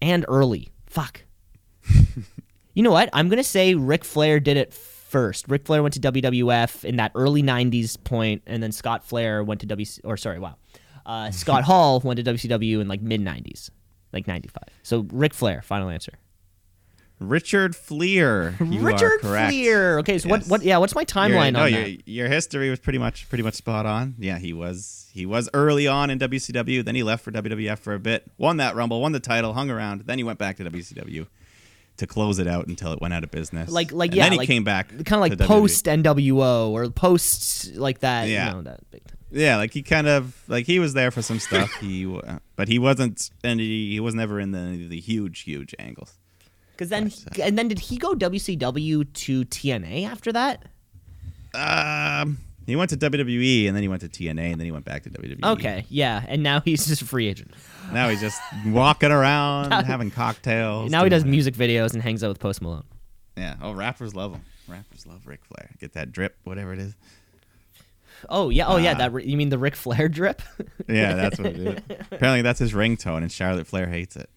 and early. Fuck. you know what? I'm gonna say Ric Flair did it first. Ric Flair went to WWF in that early '90s point, and then Scott Flair went to WC. Or sorry, wow. Uh, Scott Hall went to WCW in like mid '90s, like '95. So Ric Flair, final answer. Richard Fliehr. You Richard are correct. Fliehr. Okay, so what? Yes. What? Yeah, what's my Your- timeline no, on your, that? your history was pretty much pretty much spot on. Yeah, he was he was early on in WCW. Then he left for WWF for a bit. Won that Rumble, won the title, hung around. Then he went back to WCW to close it out until it went out of business. Like- like, and yeah, then he like- came back, kind of like post NWO or post like that. Yeah. You know, that big time. Yeah, like he kind of like he was there for some stuff. he, but he wasn't, and he, he was never in the the huge, huge angles. Because then, But, and then did he go WCW to TNA after that? Um, he went to WWE, and then he went to TNA, and then he went back to WWE. Okay, yeah, and now he's just a free agent. Now he's just walking around, having cocktails. now he does doing- music videos and hangs out with Post Malone. Yeah. Oh, rappers love him. Rappers love Ric Flair. Get that drip, whatever it is. Oh yeah, oh yeah, Ah. that you mean the Ric Flair drip? Yeah, that's what it is. Apparently, that's his ringtone, and Charlotte Flair hates it.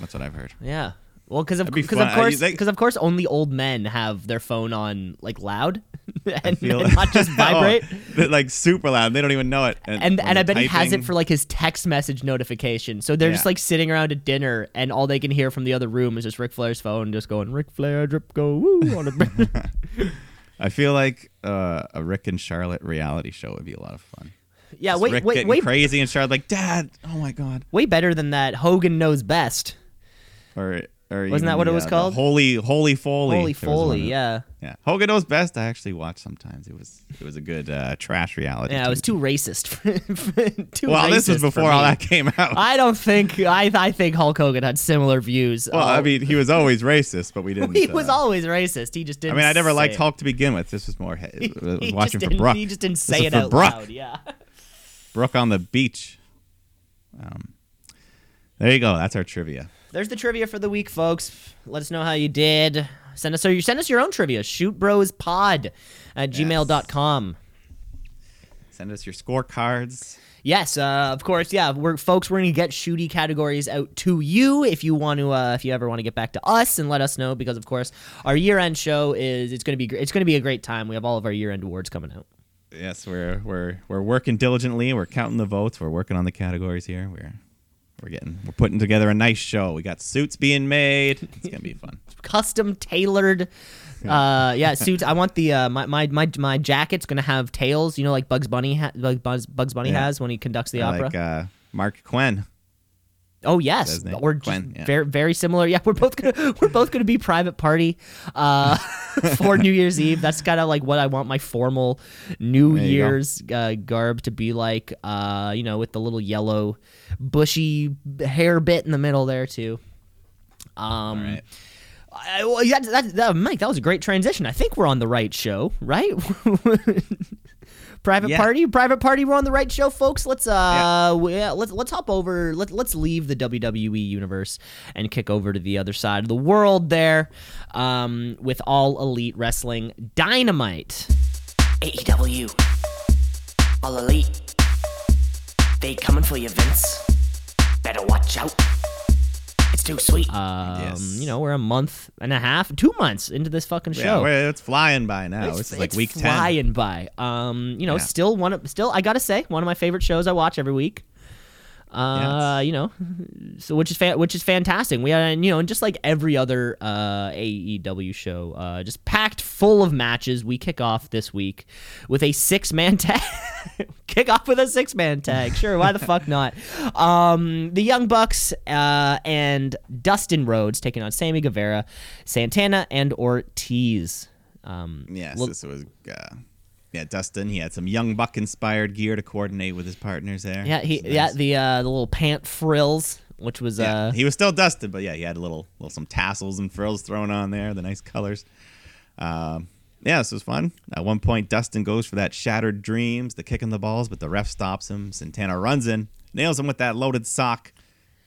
That's what I've heard. yeah. Well, because of be because of course because of course only old men have their phone on like loud and, feel- and not just vibrate. Oh, like super loud. They don't even know it. And and and I bet he has it for like his text message notification. So they're just like sitting around at dinner, and all they can hear from the other room is just Ric Flair's phone, just going Ric Flair drip go woo on a. I feel like uh, a Rick and Charlotte reality show would be a lot of fun. yeah, Just wait, Rick wait, getting wait, crazy and Charlotte like, Dad, oh my god, way better than that. Hogan knows best. or or Wasn't that what it was called? Holy Holy Foley. Holy There was one Foley, of- yeah, yeah. Hogan knows best. I actually watch sometimes. It was it was a good uh, trash reality. yeah. It was too racist. for- for- too well. This was racist for before all me. that came out. I don't think I I think Hulk Hogan had similar views. well, I Uh, mean, he was always racist, but we didn't. he was uh, always racist. He just I didn't. I mean, I never say liked it. Hulk to begin with. This was more. He, was He watching just for didn't- Brooke. He just didn't This say is it for out Brooke. loud. Yeah. Brooke on the beach. Um, there you go. That's our trivia. There's the trivia for the week, folks. Let us know how you did. Send us or you send us your own trivia. Shootbrospod at gmail.com. Send us your scorecards. Yes, uh, of course. Yeah, we're folks. We're gonna get shooty categories out to you if you want to. Uh, if you ever want to get back to us and let us know, because of course our year-end show is it's gonna be it's gonna be a great time. We have all of our year-end awards coming out. Yes, we're we're we're working diligently. We're counting the votes. We're working on the categories here. We're we're getting we're putting together a nice show. We got suits being made. It's gonna be fun. Custom tailored. Uh, yeah, suits. I want the uh, my, my my my jacket's gonna have tails. You know, like Bugs Bunny, ha- like Bugs Bugs Bunny Yeah. has when he conducts the opera. like uh, Marq Quen. Oh yes, or just yeah. very very similar. Yeah, we're both gonna we're both gonna be private party uh, for New Year's Eve. That's kind of like what I want my formal New There. Year's uh, garb to be like. Uh, you know, with the little yellow bushy hair bit in the middle there too. Um, All right. I, well, that, that, that, Mike, that was a great transition. I think we're on the right show, right? private Yeah. party, private party. We're on the right show, folks. Let's uh, we- yeah, let's let's hop over. Let let's leave the WWE universe and kick over to the other side of the world there, um, with all elite wrestling dynamite. AEW. All elite. They coming for you, Vince. Better watch out. It's too sweet. Um, Yes. you know, we're a month and a half, two months into this fucking show. we're- it's flying by now. It's, this is like it's week ten. flying by. Um, you know, Yeah. still one of still I gotta say one of my favorite shows I watch every week. Uh, you know, so which is fa- which is fantastic. We had you know, and just like every other uh AEW show, uh, just packed full of matches. We kick off this week with a six man tag. kick off with a six man tag. Sure, why the fuck not? Um, the Young Bucks uh, and Dustin Rhodes taking on Sammy Guevara, Santana, and Ortiz. Um, Yes, this was. Uh, yeah, Dustin. He had some young buck inspired gear to coordinate with his partners there. Yeah, he is yeah the uh, the little pant frills, which was Yeah, uh he was still Dustin, but yeah, he had a little, little some tassels and frills thrown on there, the nice colors. Um, yeah, this was fun. At one point, Dustin goes for that shattered dreams, the kick in the balls, but the ref stops him. Santana runs in, nails him with that loaded sock,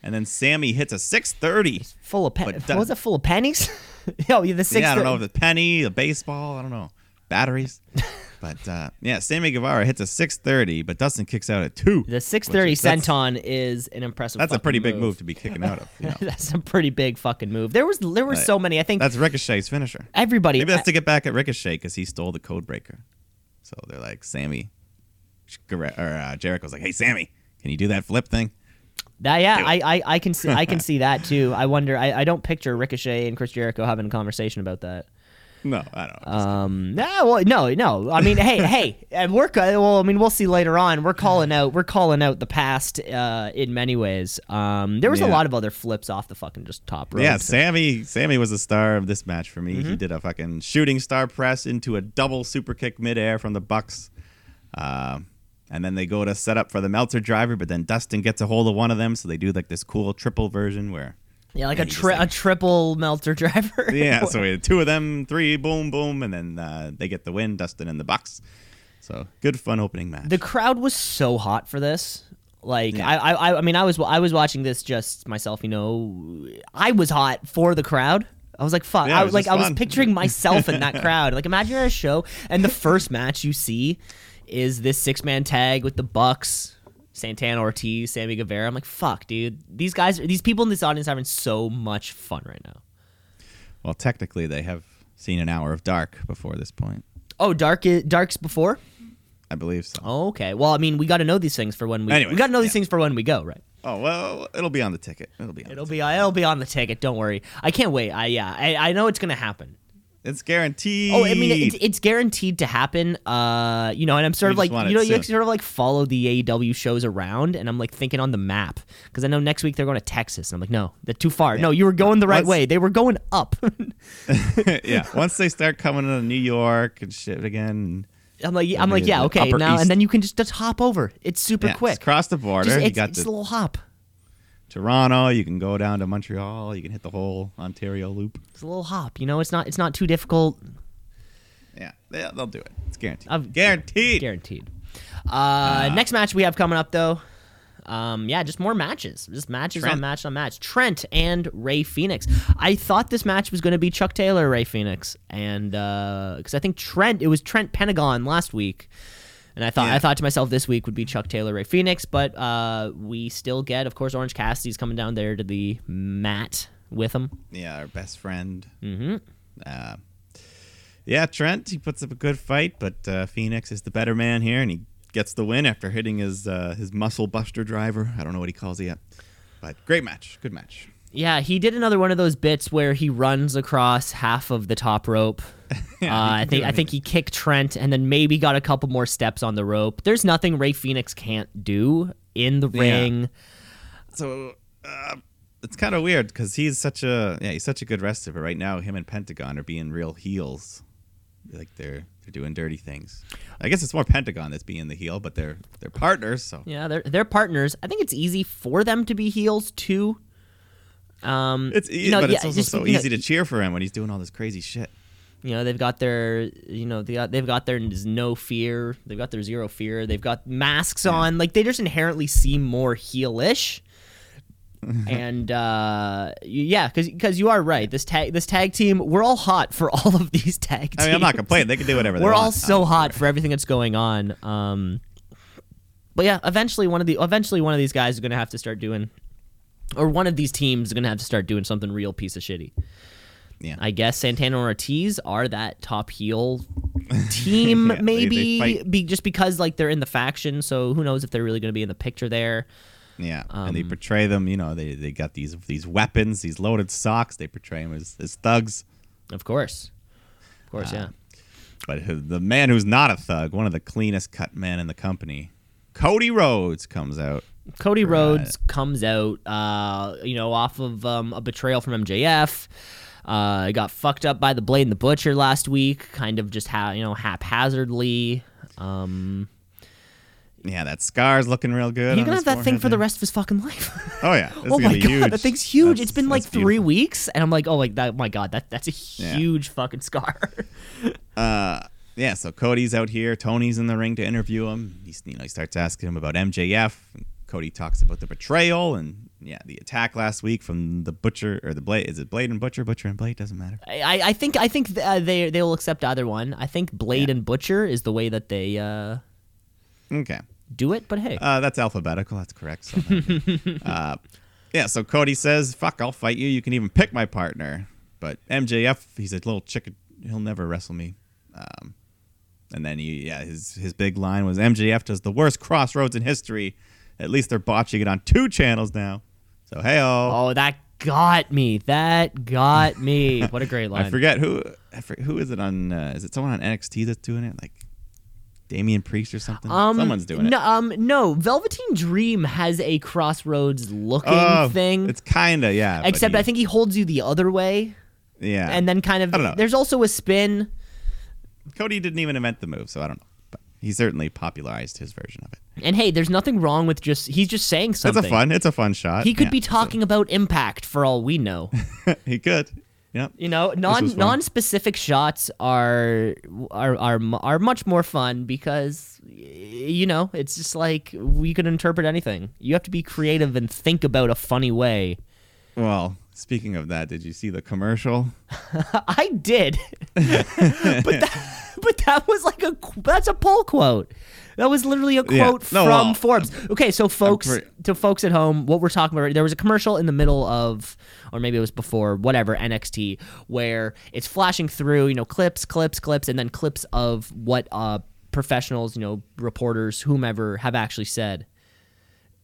and then Sammy hits a 630. full of pen- but was it full of pennies? oh, yeah, the six. yeah, I don't know if the penny, the baseball, I don't know, batteries. but uh, yeah, Sammy Guevara hits a 630, but Dustin kicks out at two. the six thirty which is- senton is an impressive. That's a pretty big move to be kicking out of. You know? that's a pretty big fucking move. There was there were Right. so many. I think That's Ricochet's finisher. everybody. Maybe that's to get back at Ricochet because he stole the code breaker. So they're like, Sammy, or uh, Jericho's like, hey, Sammy, can you do that flip thing? that, yeah. I, I I can see I can see that too. I wonder. I, I don't picture Ricochet and Chris Jericho having a conversation about that. No, I don't. Um, no, well, no, no. I mean, hey, hey, and we're well. I mean, we'll see later on. We're calling out. We're calling out the past uh, in many ways. Um, there was a lot of other flips off the fucking just top rope. yeah, Sammy. Sammy was the star of this match for me. Mm-hmm. He did a fucking shooting star press into a double super kick midair from the Bucks. Um, and then they go to set up for the Meltzer driver, but then Dustin gets a hold of one of them, so they do like this cool triple version where yeah, like a tri- a triple Meltzer driver. Yeah, so we had two of them, three, boom, boom, and then uh, they get the win, Dustin and the Bucks. So good, fun opening match. the crowd was so hot for this. Like Yeah. I, I, I mean, I was, I was watching this just myself. You know, I was hot for the crowd. I was like, fuck. Yeah, I was like, just I was picturing myself in that crowd. Like, imagine you're at a show and the first match you see is this six man tag with the Bucks, Santana Ortiz, Sammy Guevara. I'm like, fuck, dude. These guys, these people in this audience are having so much fun right now. well, technically, they have seen an hour of Dark before this point. Oh, Dark, Dark's before. I believe so. Oh, okay. Well, I mean, we got to know these things for when we. Anyways, we got to know these yeah. things for when we go, right? Oh well, it'll be on the ticket. It'll be. On It'll the be uh, it'll be on the ticket. Don't worry. I can't wait. I yeah. I, I know it's gonna happen. It's guaranteed. Oh, I mean, it's, it's guaranteed to happen. Uh, you know, and I'm sort We of like, you know, you sort of like follow the AEW shows around, and I'm like thinking on the map because I know next week they're going to Texas, and I'm like, no, they're too far. No, you were going the right Once- way. They were going up. yeah. Once they start coming to New York and shit again, I'm like, I'm like, yeah, okay, now East. and then you can just, just hop over. It's super yeah, quick. just cross the border. Just- you it's, got it's a little hop. Toronto. You can go down to Montreal. You can hit the whole Ontario loop. It's a little hop. You know, it's not it's not too difficult. Yeah, yeah, they'll do it. It's guaranteed. I've- guaranteed. Guaranteed. Uh, next match we have coming up though. Um, yeah, just more matches, just matches on Trent. match on match. Trent and Rey Fenix. I thought this match was going to be Chuck Taylor, Rey Fenix, and because I think Trent, it was Trent Pentagon last week, and I thought I thought to myself this week would be Chuck Taylor, Rey Fenix, but uh, we still get, of course, Orange Cassidy's coming down there to the mat with him. Yeah, our best friend. Mm-hmm. Uh, yeah, Trent. He puts up a good fight, but uh, Fenix is the better man here, and he gets the win after hitting his uh, his muscle buster driver. I don't know what he calls it yet, but great match. Good match. Yeah, he did another one of those bits where he runs across half of the top rope. Yeah, uh, I think I think he kicked Trent and then maybe got a couple more steps on the rope. There's nothing Rey Fenix can't do in the Yeah. ring. So uh, it's kind of weird because he's such a yeah he's such a good wrestler, but right now him and Pentagon are being real heels. Like they're they're doing dirty things. I guess it's more Pentagon that's being the heel, but they're they're partners. So Yeah, they're they're partners. I think it's easy for them to be heels too. Um, it's easy, you know, but yeah, it's also just, so you know, easy to cheer for him when he's doing all this crazy shit. You know, they've got their, you know, they got, they've got their no fear. They've got their zero fear. They've got masks on. Like they just inherently seem more heelish. and uh, yeah, because you are right. This tag this tag team, we're all hot for all of these tag teams. I mean, I'm not complaining. They can do whatever they want. We're want. all so hot for everything that's going on. Um, but yeah, eventually one of the eventually one of these guys is gonna have to start doing, or one of these teams is gonna have to start doing something real piece of shitty. Yeah. I guess Santana and Ortiz are that top heel team, Yeah, they- they maybe be, just because like they're in the faction. So who knows if they're really going to be in the picture there? Yeah, and they Um, portray them. You know, they they got these these weapons, these loaded socks. They portray them as, as thugs. Of course, of course, Uh, yeah. But the man who's not a thug, one of the cleanest cut men in the company, Cody Rhodes, comes out. Cody Right. Rhodes comes out, uh, you know, off of um, a betrayal from MJF. Uh, got fucked up by the Blade and the Butcher last week, kind of just ha- you know haphazardly. Um, Yeah, that scar's looking real good. he's on gonna have that thing for the rest of his fucking life. Oh yeah, oh my god, huge. that thing's huge. That's- it's been like three beautiful. weeks, and I'm like, oh like that. My god, that that's a Yeah. huge fucking scar. Uh, yeah, so Cody's out here. Tony's in the ring to interview him. He's you know he starts asking him about MJF. Cody talks about the betrayal and yeah the attack last week from the butcher or the blade. Is it Blade and Butcher? Butcher and Blade doesn't matter. I, I think I think th- uh, they they will accept either one. I think Blade Yeah. and Butcher is the way that they uh, Okay. do it. But hey, Uh, that's alphabetical. That's correct. So, uh, yeah. So Cody says, "Fuck, I'll fight you. You can even pick my partner." But MJF, he's a little chicken. He'll never wrestle me. Um, and then he, yeah, his his big line was, "MJF does the worst Cross Rhodes in history. At least they're botching it on two channels now." So hey, oh, oh that got me. That got me. What a great line. I forget who. I forget, who is it on? Uh, is it someone on NXT that's doing it? Like Damian Priest or something? Um, Someone's doing no, it. Um, no, Velveteen Dream has a Cross Rhodes looking Oh, thing. It's kinda yeah. Except he- I think he holds you the other way, yeah. and then kind of I don't know. there's also a spin. Cody didn't even invent the move, so I don't know. But he certainly popularized his version of it. And hey, there's nothing wrong with just he's just saying It's something. a fun. It's a fun shot. He could Yeah, be so- talking about impact for all we know. he could. Yep. You know, non non specific shots are are are are much more fun because you know, it's just like we can interpret anything. You have to be creative and think about a funny way. Well, speaking of that, did you see the commercial? I did. but that, but that was like a that's a poll quote. That was literally a Yeah. quote No, from well, Forbes. Okay, so folks, pretty- to folks at home, what we're talking about, there was a commercial in the middle of, or maybe it was before, whatever NXT, where it's flashing through, you know, clips, clips, clips, and then clips of what uh, professionals, you know, reporters, whomever, have actually said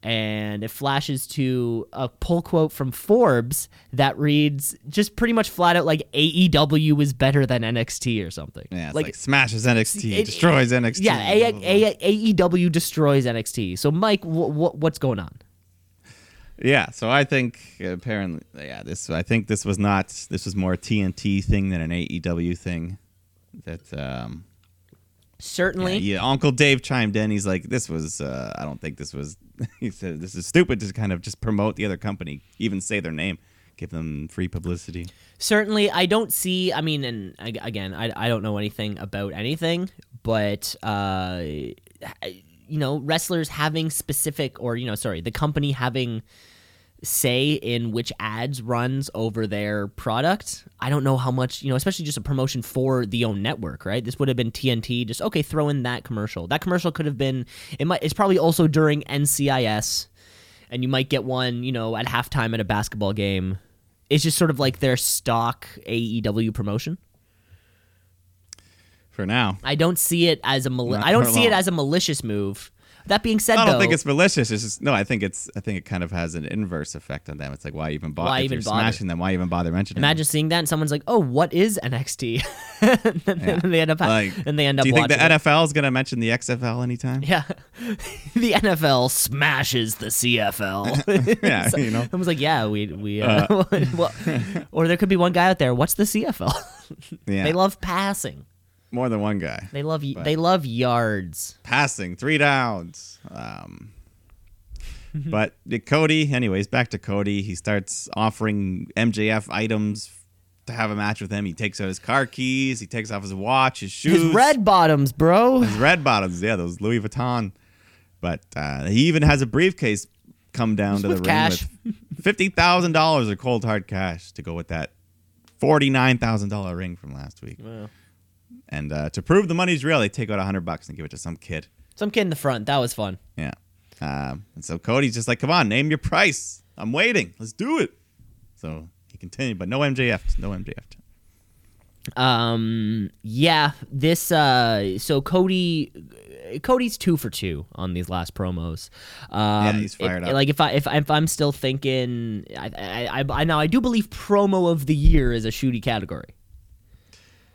and it flashes to a pull quote from Forbes that reads just pretty much flat out like AEW is better than NXT or something. Yeah, it's like, smashes NXT, it- destroys NXT. yeah, A-. A- AEW destroys NXT. So Mike, wh- wh- what's going on? Yeah, so I think apparently, yeah, this I think this was not this was more a TNT thing than an AEW thing. That um, Certainly, yeah, Uncle Dave chimed in. He's like, "This was uh, I don't think this was." He said, "This is stupid to kind of just promote the other company, even say their name, give them free publicity." certainly, I don't see. I mean, and again, I, I don't know anything about anything, but uh, you know, wrestlers having specific, or you know, sorry, the company having say in which ads runs over their product. I don't know how much, you know, especially just a promotion for the own network, right? This would have been TNT. Just okay, throw in that commercial. That commercial could have been. It might. It's probably also during NCIS, and you might get one, you know, at halftime at a basketball game. It's just sort of like their stock AEW promotion. For now, I don't see it as a mali- I don't see it as a malicious move. That being said, I don't though, think it's malicious. It's just no. I think it's. I think it kind of has an inverse effect on them. It's like why even bother? Why even bother? smashing them? Why even bother mentioning? them? Imagine seeing that and someone's like, "Oh, what is NXT?" and then they end up Like, and they end up Do you think the. NFL is going to mention the XFL anytime? Yeah, the NFL smashes the CFL. Yeah, So- you know. I was like, "Yeah, we we." Uh, well, or there could be one guy out there. What's the CFL? Yeah. They love passing. More than one guy. They love But- they love yards. passing three downs. Um, but Cody, anyways, back to Cody. He starts offering MJF items to have a match with him. He takes out his car keys. He takes off his watch, his shoes, His red bottoms, bro. his red bottoms. Yeah, those Louis Vuitton. But uh, he even has a briefcase come down to the with ring cash. with fifty thousand dollars of cold hard cash to go with that forty nine thousand dollar ring from last week. And uh, to prove the money's real, they take out a hundred bucks and give it to some kid. Some kid in the front. That was fun. Yeah. Um, and so Cody's just like, come on, name your price. I'm waiting. Let's do it. So he continued, but no MJF. No MJF. Um. Yeah. This. Uh. So Cody. Cody's two for two on these last promos. Um, he's fired if- up. Like if I if, if I'm still thinking, I, I I I now I do believe promo of the year is a shooty category.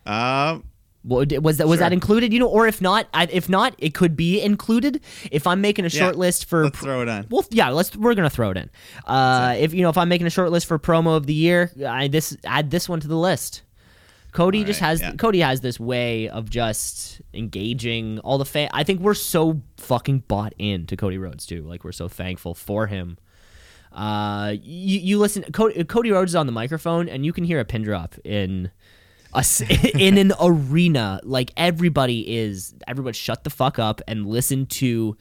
Um, What was that? Was Sure. that included? You know, or if not, I, if not, it could be included. If I'm making a Yeah, short list for, let's throw it on. Well, yeah, let's. We're gonna throw it in. Uh, if you know, if I'm making a short list for promo of the year, I this add this one to the list. Cody All just has yeah. Cody has this way of just engaging all the fan. I think we're so fucking bought in to Cody Rhodes too. Like we're so thankful for him. Uh, you, you listen. Cody, Cody Rhodes is on the microphone, and you can hear a pin drop in a in an arena. Like everybody is. Everybody, shut the fuck up and listen to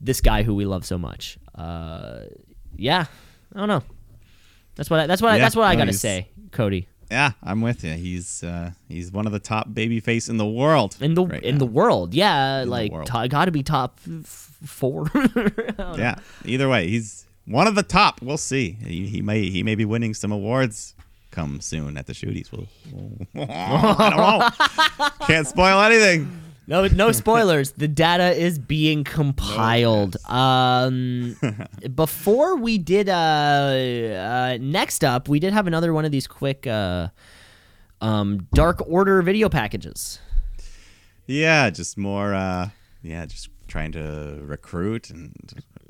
this guy who we love so much. Uh, yeah, I don't know. That's what. I, that's what. I, that's what I gotta say, Cody. yeah, I'm with you. He's uh, he's one of the top babyface in the world. In the right in now. the world, yeah, the like world. to- gotta be top f- four. yeah. Either way, he's one of the top. We'll see. He, he may he may be winning some awards come soon at the shooties. We'll, I don't know. Can't spoil anything. No, no spoilers. the data is being compiled. um, before we did, uh, uh, next up, we did have another one of these quick, uh, um, Dark Order video packages. Yeah, just more. uh Yeah, just trying to recruit and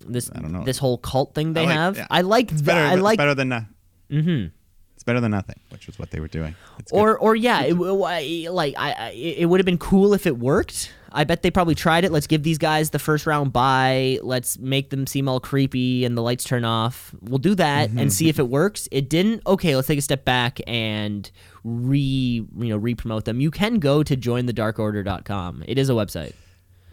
This, I don't know. this whole cult thing they I like- have. yeah. I like. it's th- better. I it's like better than. no- It's better than nothing, which is what they were doing. It's good. or or yeah, it, like I, I it would have been cool if it worked. I bet they probably tried it. Let's give these guys the first round bye. Let's make them seem all creepy and the lights turn off. We'll do that and mm-hmm. see if it works. It didn't. Okay, let's take a step back and re you know re-promote them. You can go to jointhedarkorder.com. It is a website.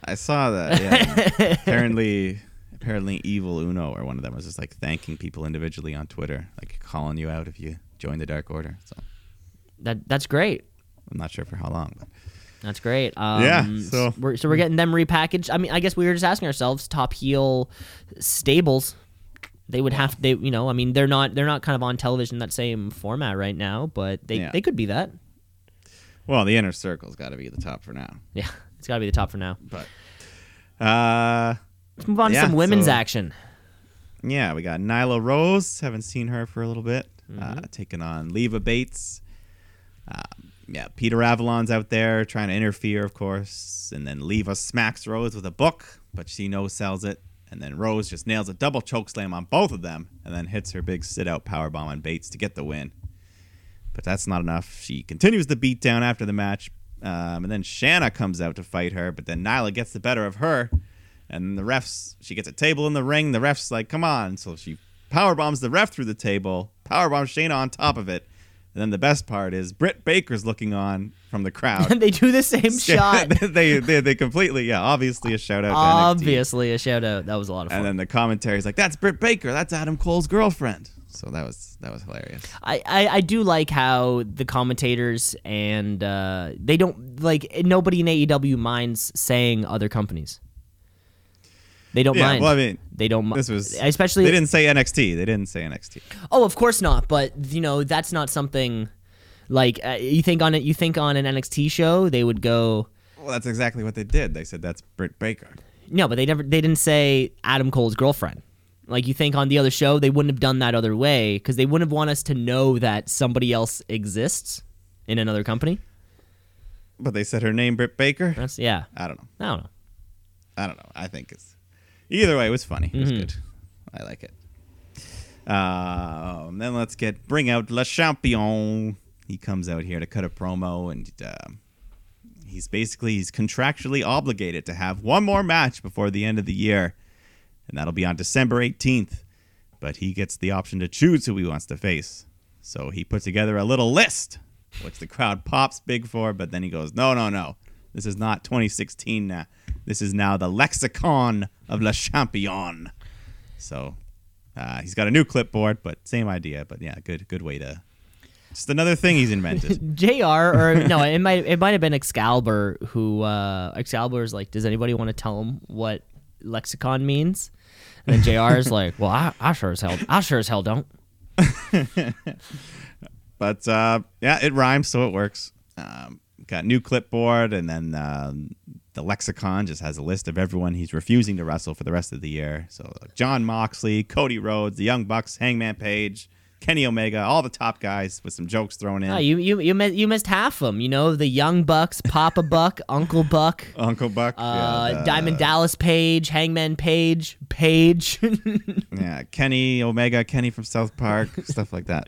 I saw that. Yeah. apparently, apparently, Evil Uno or one of them was just like thanking people individually on Twitter, like calling you out if you join the Dark Order. So That that's great. I'm not sure for how long, but That's great. Um, Yeah, so- we're so we're getting them repackaged. I mean, I guess we were just asking ourselves, top heel stables. They would have they you know I mean they're not they're not kind of on television that same format right now, but they Yeah. they could be that. well, the inner circle's got to be the top for now. Yeah, it's got to be the top for now. But uh, Let's move on to some women's so- action. yeah, we got Nyla Rose. Haven't seen her for a little bit. Uh, Mm-hmm. taking on Leva Bates. Uh, yeah, Peter Avalon's out there trying to interfere, of course, and then Leva smacks Rose with a book, but she no sells it. And then Rose just nails a double choke slam on both of them, and then hits her big sit out power bomb on Bates to get the win. But that's not enough. She continues the beat down after the match, um, and then Shanna comes out to fight her, but then Nyla gets the better of her, and the refs. She gets a table in the ring. The refs like, come on. So she power bombs the ref through the table, power bombs Shayna on top of it, and then the best part is Britt Baker's looking on from the crowd. And they do the same shot. they, they they completely yeah, obviously a shout out. Obviously, a shout out. That was a lot of fun. And then the commentary's like, "That's Britt Baker. That's Adam Cole's girlfriend." So that was that was hilarious. I, I, I do like how the commentators and uh, they don't like nobody in AEW minds saying other companies. They don't Yeah, mind. well, I mean, they don't mind. This was especially they didn't say NXT. They didn't say NXT. Oh, of course not. But you know that's not something like uh, you think on it. You think on an NXT show they would go. Well, that's exactly what they did. They said that's Britt Baker. No, but they never. They didn't say Adam Cole's girlfriend. Like you think on the other show they wouldn't have done that other way because they wouldn't have want us to know that somebody else exists in another company. But they said her name Britt Baker. That's yeah. I don't know. I don't know. I don't know. I think it's either way. It was funny. It was Mhm. good. I like it. Um, then let's get bring out Le Champion. He comes out here to cut a promo, and uh, he's basically he's contractually obligated to have one more match before the end of the year, and that'll be on December eighteenth. But he gets the option to choose who he wants to face. So he put together a little list, which the crowd pops big for. But then he goes, "No, no, no. This is not 2016 now. This is now the lexicon of Le Champion." So uh, he's got a new clipboard, but same idea. But yeah, good good way to. Just another thing he's invented. Jr. or no, it might it might have been Excalibur who uh is like, does anybody want to tell him what lexicon means? And then Jr. is like, well, I, I sure as hell, I sure as hell don't. but uh, yeah, it rhymes, so it works. Um, got new clipboard, and then um, the lexicon just has a list of everyone he's refusing to wrestle for the rest of the year. So John Moxley, Cody Rhodes, the Young Bucks, Hangman Page, Kenny Omega, all the top guys with some jokes thrown in. Oh, you you you missed, you missed half them. You know, the young bucks, Papa Buck, Uncle Buck, Uncle Buck, uh, yeah, the- Diamond Dallas Page, Hangman Page, Page, yeah, Kenny Omega, Kenny from South Park, stuff like that.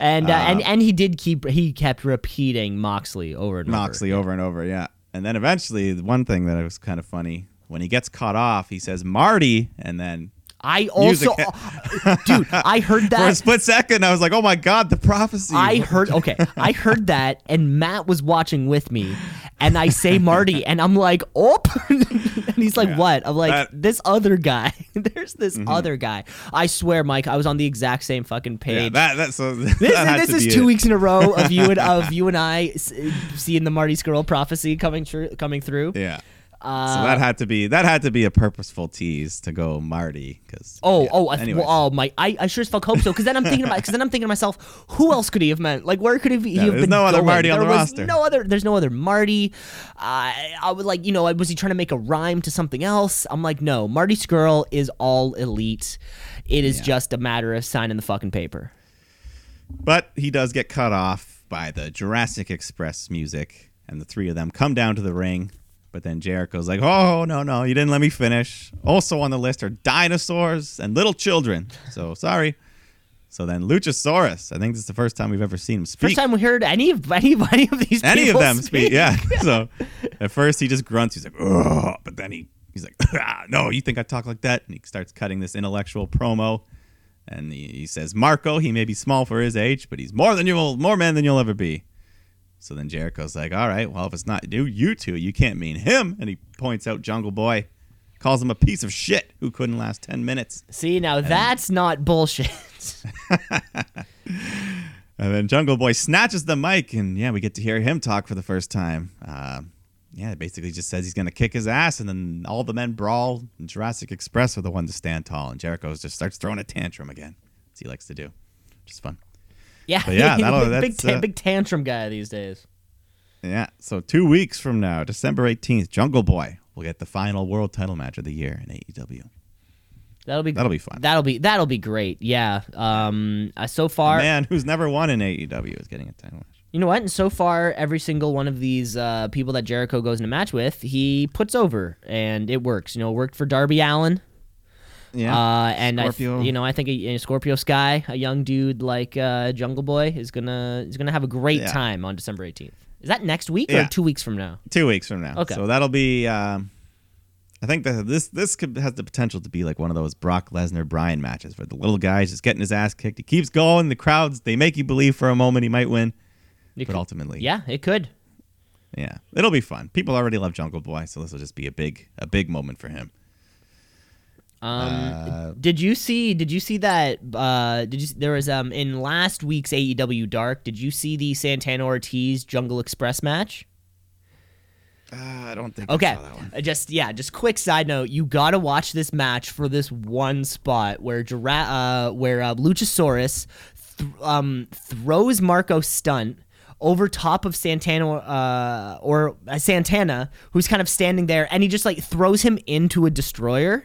and uh, and and he did keep he kept repeating Moxley over and Moxley over. over and over, yeah. And then eventually, the one thing that was kind of funny when he gets caught off, he says Marty, and then I also, Music. dude, I heard that for a split second, I was like, "Oh my god, the prophecy!" I heard okay, I heard that, and Matt was watching with me, and I say Marty, and I'm like, oh, and he's like, Yeah. what? I'm like, That- Mm-hmm. this other guy. There's this other guy. I swear, Mike, I was on the exact same fucking Yeah, page. that that so this that had this is two it. weeks in a row of you and of you and I seeing the Marty Scurll prophecy coming true, coming through. Yeah, Uh, so that had to be that had to be a purposeful tease to go Marty because Oh, oh, I th- well, oh my! I, I sure as fuck hope so. Because then I'm thinking about, because then I'm thinking to myself, who else could he have meant? Like, where could he, he Yeah, have there's been? no other going? Marty on the roster. No other. There's no other Marty. I I would like, you know, was he trying to make a rhyme to something else? I'm like, no, Marty Scurll is all elite. It is Yeah. just a matter of signing the fucking paper. But he does get cut off by the Jurassic Express music, and the three of them come down to the ring. But then Jericho's like, "Oh no, no, you didn't let me finish." Also on the list are dinosaurs and little children. So sorry. So then Luchasaurus. I think this is the first time we've ever seen him speak. First time we heard any of any of any of these Any of them speak. Yeah. So at first he just grunts. He's like, "Ugh," but then he he's like, "Ah, "No, you think I talk like that?" And he starts cutting this intellectual promo. And he, he says, "Marco, he may be small for his age, but he's more than you'll more man than you'll ever be." So then Jericho's like, "All right, well, if it's not you, you two, you can't mean him." And he points out Jungle Boy, calls him a piece of shit who couldn't last ten minutes. See, now that's not bullshit. And then Jungle Boy snatches the mic, and yeah, we get to hear him talk for the first time. Uh, yeah, it basically just says he's going to kick his ass, and then all the men brawl, and Jurassic Express are the one to stand tall, and Jericho just starts throwing a tantrum again, as he likes to do, which is fun. Yeah, But yeah, that'll- big, big, ta- uh, big tantrum guy these days. Yeah, so two weeks from now, December 18th, Jungle Boy will get the final world title match of the year in AEW. That'll be That'll be fun. That'll be that'll be great. Yeah. Um. Uh, so A far, man who's never won in AEW is getting a title match. you know what? And so far, every single one of these uh, people that Jericho goes in a match with, he puts over, and it works. You know, it worked for Darby Allin. Yeah. Uh, and I, Scorpio. th- you know, I think a, a Scorpio Sky, a young dude like uh, Jungle Boy, is gonna is gonna have a great Yeah. time on December eighteenth. Is that next week or Yeah. two weeks from now? two weeks from now. Okay. So that'll be. Um, I think that this this could, has the potential to be like one of those Brock Lesnar Bryan matches where the little guy's just getting his ass kicked. He keeps going. The crowds they make you believe for a moment he might win, You but could- ultimately, yeah, it could. yeah, it'll be fun. People already love Jungle Boy, so this will just be a big a big moment for him. Um, Uh, did you see? Did you see that? Uh, did you? There was um in last week's AEW Dark. Did you see the Santana Ortiz Jungle Express match? Uh, I don't think. I Okay, saw that one. Uh, just yeah, just quick side note. You gotta watch this match for this one spot where Jura- uh, where uh, Luchasaurus th- um throws Marco Stunt over top of Santana uh, or uh, Santana, who's kind of standing there, and he just like throws him into a destroyer.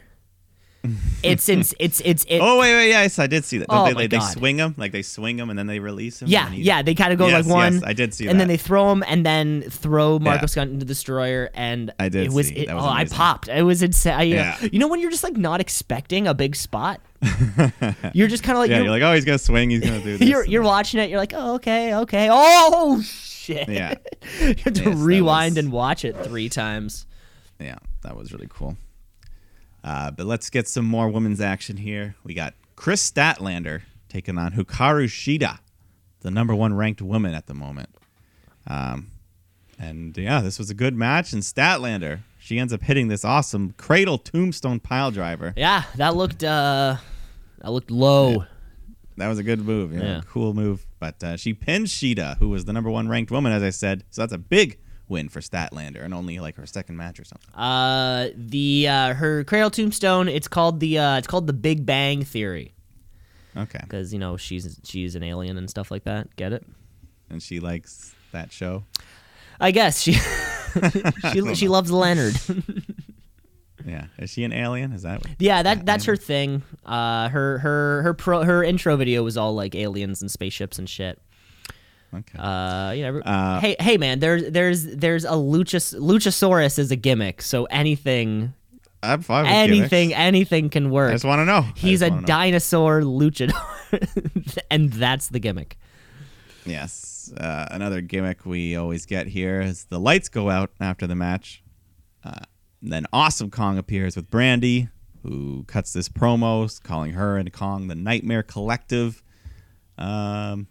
It's it's it's it's it, Oh wait, wait, yes, I did see that. Don't Oh, they, my they, they swing them like they swing them and then they release him. Yeah, he- yeah, they kind of go Yes, like one. yes, I did see and then they throw him, and then throw Marco Yeah. Scott into the destroyer, and I did It was, see. it, That was oh, I popped. It was insane. I, uh, Yeah. You know when you're just like not expecting a big spot, you're just kind of like Yeah, you're, you're like, oh, he's gonna swing. He's gonna do this. you're, you're watching it. You're like, oh, okay, okay. Oh shit. Yeah. you have to Yes, rewind was- and watch it three times. Yeah, that was really cool. Uh, but let's get some more women's action here. We got Kris Statlander taking on Hikaru Shida, the number one ranked woman at the moment. Um, and yeah, this was a good match. And Statlander, she ends up hitting this awesome cradle tombstone pile driver. Yeah, that looked uh, that looked low. That was a good move. Yeah, Yeah. cool move. But uh, she pinned Shida, who was the number one ranked woman, as I said. So that's a big win for Statlander, and only like her second match or something. Uh, the uh, her cradle tombstone. It's called the uh, it's called the Big Bang Theory Okay. because you know she's she's an alien and stuff like that. Get it? And she likes that show. I guess she she she loves Leonard. Yeah, is she an alien? Is that? yeah, that that's her thing. Uh, her her her pro her intro video was all like aliens and spaceships and shit. Okay. Uh, you know, Uh, hey hey man, there's there's there's a luchas luchasaurus is a gimmick, so anything I'm fine with anything gimmicks. anything can work. I just want to know. He's a know. dinosaur luchador, and that's the gimmick. Yes. Uh, another gimmick we always get here is the lights go out after the match. Uh, then Awesome Kong appears with Brandi, who cuts this promo calling her and Kong the Nightmare Collective. Um,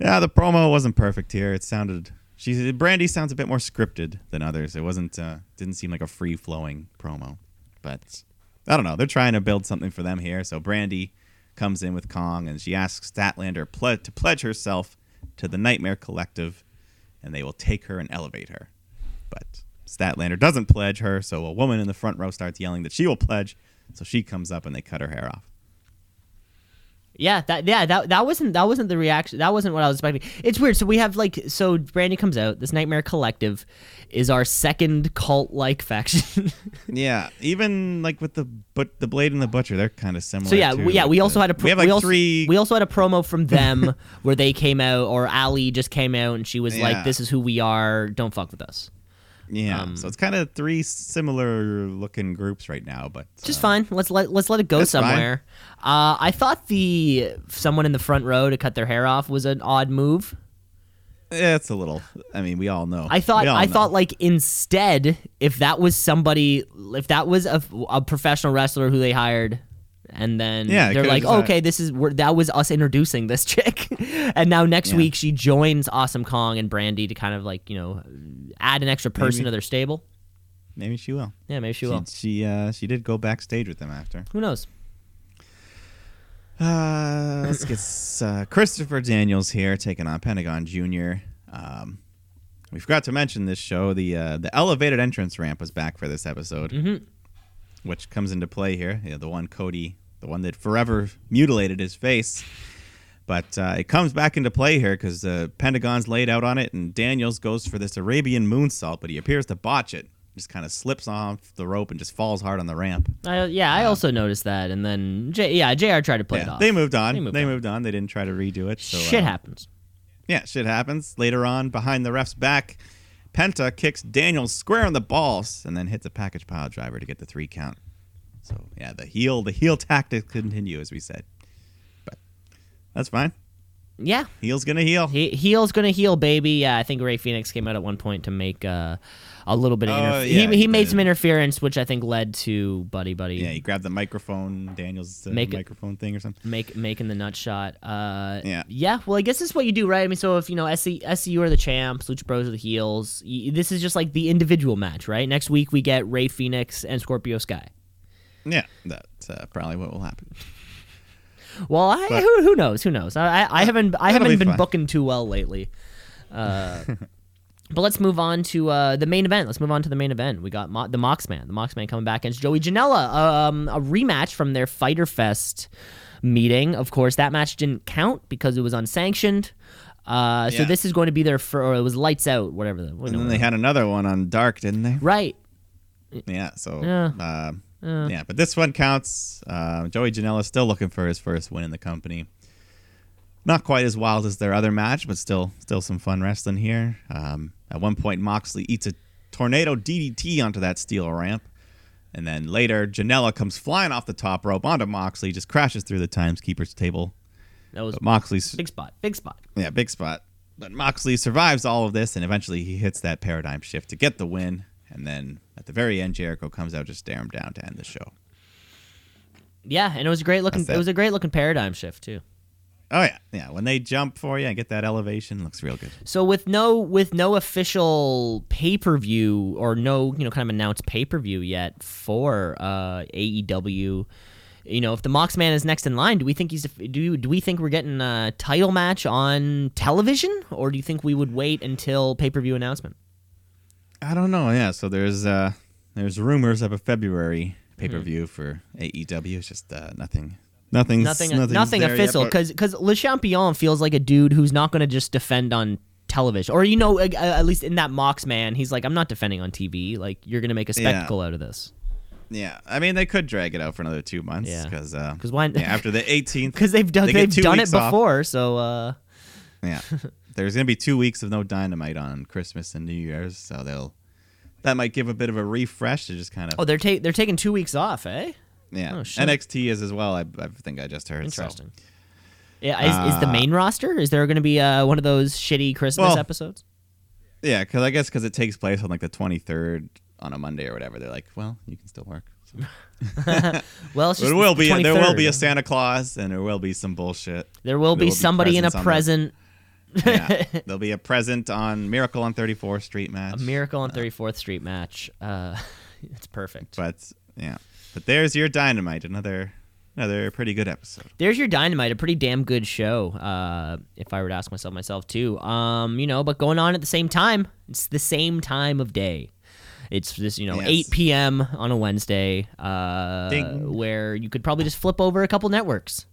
yeah, the promo wasn't perfect here. It sounded she Brandi sounds a bit more scripted than others. It wasn't uh, didn't seem like a free flowing promo, but I don't know. They're trying to build something for them here. So Brandi comes in with Kong and she asks Statlander to pledge herself to the Nightmare Collective, and they will take her and elevate her. But Statlander doesn't pledge her, so a woman in the front row starts yelling that she will pledge. So she comes up and they cut her hair off. Yeah, that yeah that that wasn't that wasn't the reaction. That wasn't what I was expecting. It's weird. So we have like so Brandi comes out. This Nightmare Collective is our second cult like faction. Yeah, even like with the but the Blade and the Butcher, they're kind of similar. so yeah, too. we, yeah. Like We the- also had a pro- we have like also, three. We also had a promo from them where they came out, or Ali just came out and she was Yeah. like, "This is who we are. Don't fuck with us." Yeah, um, so it's kind of three similar looking groups right now, but Just uh, fine. Let's let let's let it go somewhere. Uh, I thought the someone in the front row to cut their hair off was an odd move. Yeah, it's a little. I mean, we all know. I thought I know. thought like instead if that was somebody if that was a, a professional wrestler who they hired and then Yeah, they're like uh, okay this is we're, that was us introducing this chick and now next Yeah. week she joins Awesome Kong and Brandi to kind of like you know add an extra person Maybe. to their stable maybe she will. yeah maybe she She will she, uh, she did go backstage with them after. who knows Uh, let's get uh, Christopher Daniels here taking on Pentagon Jr. Um, we forgot to mention this show. The uh, the elevated entrance ramp was back for this episode, Mhm. which comes into play here. Yeah, the one Cody, the one that forever mutilated his face. But uh, it comes back into play here because the Pentagon's laid out on it, and Daniels goes for this Arabian moonsault, but he appears to botch it. Just kind of slips off the rope and just falls hard on the ramp. Yeah I also noticed that and then J, yeah JR tried to play it off they moved on. They They moved moved, on. on. They didn't try to redo it. So, shit uh, happens Yeah, shit happens. Later on, behind the ref's back, Penta kicks Daniels square in the balls and then hits a package pile driver to get the three count. So yeah, the heel the heel tactics continue as we said. But that's fine. yeah Heel's gonna heal. He, heel's gonna heal, baby. Yeah, I think Rey Fenix came out at one point to make uh, a little bit of Oh, interference. yeah, he, he he made did. some interference, which I think led to Buddy Buddy Yeah, he grabbed the microphone, Daniels uh, Make microphone thing or something. make making the nut shot. Uh, Yeah. yeah. Well, I guess this is what you do, right? I mean, so if you know SC, SCU are the champs, Lucha Bros are the heels. y- This is just like the individual match, right? Next week we get Rey Fenix and Scorpio Sky. Yeah, that's uh, probably what will happen. Well, I, But- who, who knows? Who knows? I, I, haven't I haven't be been fun. booking too well lately. Uh, but let's move on to uh, the main event. Let's move on to the main event. We got Mo- the Moxman. The Moxman coming back against Joey Janela. Um, a rematch from their Fyter Fest meeting. Of course, that match didn't count because it was unsanctioned. Uh, so this is going to be their for or it was lights out, whatever. The, And then they had another one on Dark, didn't they? right. Yeah. So Yeah. Uh, yeah, but this one counts. Uh, Joey Janela still looking for his first win in the company. Not quite as wild as their other match, but still still some fun wrestling here. Um, at one point, Moxley eats a tornado DDT onto that steel ramp, and then later, Janela comes flying off the top rope onto Moxley, just crashes through the timekeeper's table. That was But Moxley's big spot. Big spot. yeah, big spot. But Moxley survives all of this, and eventually he hits that paradigm shift to get the win. And then at the very end, Jericho comes out to stare him down to end the show. Yeah, and it was a great looking. It it. was a great looking paradigm shift too. Oh yeah, yeah. When they jump for you and get that elevation, looks real good. So with no with no official pay per view or no you know kind of announced pay per view yet for uh, AEW, you know if the Moxman is next in line, do we think he's do do we think we're getting a title match on television or do you think we would wait until pay per view announcement? I don't know. Yeah, so there's uh there's rumors of a February pay per view for AEW. It's just uh, nothing, nothing, Nothing nothing's nothing official because because Le Champion feels like a dude who's not going to just defend on television or you know uh, at least in that Moxman he's like I'm not defending on TV like you're going to make a Yeah. spectacle out of this. yeah, I mean they could drag it out for another two months Yeah. because uh, why- yeah, after the 18th because they've done they they've done it weeks off. before. So uh, Yeah. There's gonna be two weeks of no dynamite on Christmas and New Year's, so they'll that might give a bit of a refresh to just kind of oh, they're ta- they're taking two weeks off, eh? yeah. oh. NXT is as well. I, I think I just heard. so. Interesting. Yeah, is, is the Uh, main roster? Is there going to be uh, one of those shitty Christmas Well, episodes? Yeah, because I guess because it takes place on like the 23rd on a Monday or whatever. They're like, well, you can still work. So. Well, it will the be there will be a Santa Claus and there will be some bullshit. There will there be will be somebody in a present. Yeah, there'll be a present on Miracle on 34th Street match. A Miracle on 34th Street match. Uh, it's perfect. But yeah, but there's your dynamite. Another another pretty good episode. There's your dynamite, a pretty damn good show. Uh, if I were to ask myself myself too, um, you know, but going on at the same time, it's the same time of day. It's this, you know, Yes. 8 p.m. on a Wednesday, uh, Ding. where you could probably just flip over a couple networks.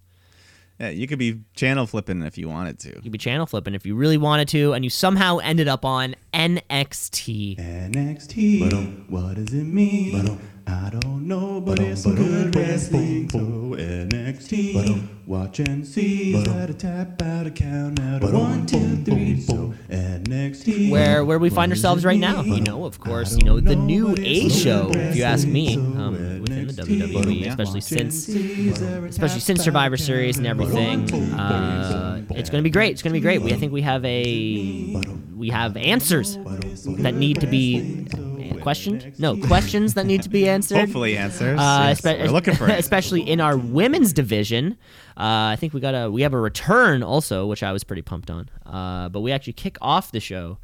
Yeah, you could be channel flipping if you wanted to. You'd be channel flipping if you really wanted to, and you somehow ended up on NXT. NXT. What does it mean? I don't know, but it's good wrestling. So NXT. Watch and see. Got to tap out a count out of one, two, three. So NXT. where where we find ourselves right now. You know, of course, you know the new A show. If you ask me, um, within the WWE, especially since especially since Survivor Series and everything, uh, it's going to be great. It's going to be great. We I think we have a we have answers that need to be questioned. No questions that need to be answered. Hopefully answers. Uh, Yes, espe- we're looking for especially in our women's division. Uh, I think we got a we have a return also, which I was pretty pumped on. Uh, but we actually kick off the show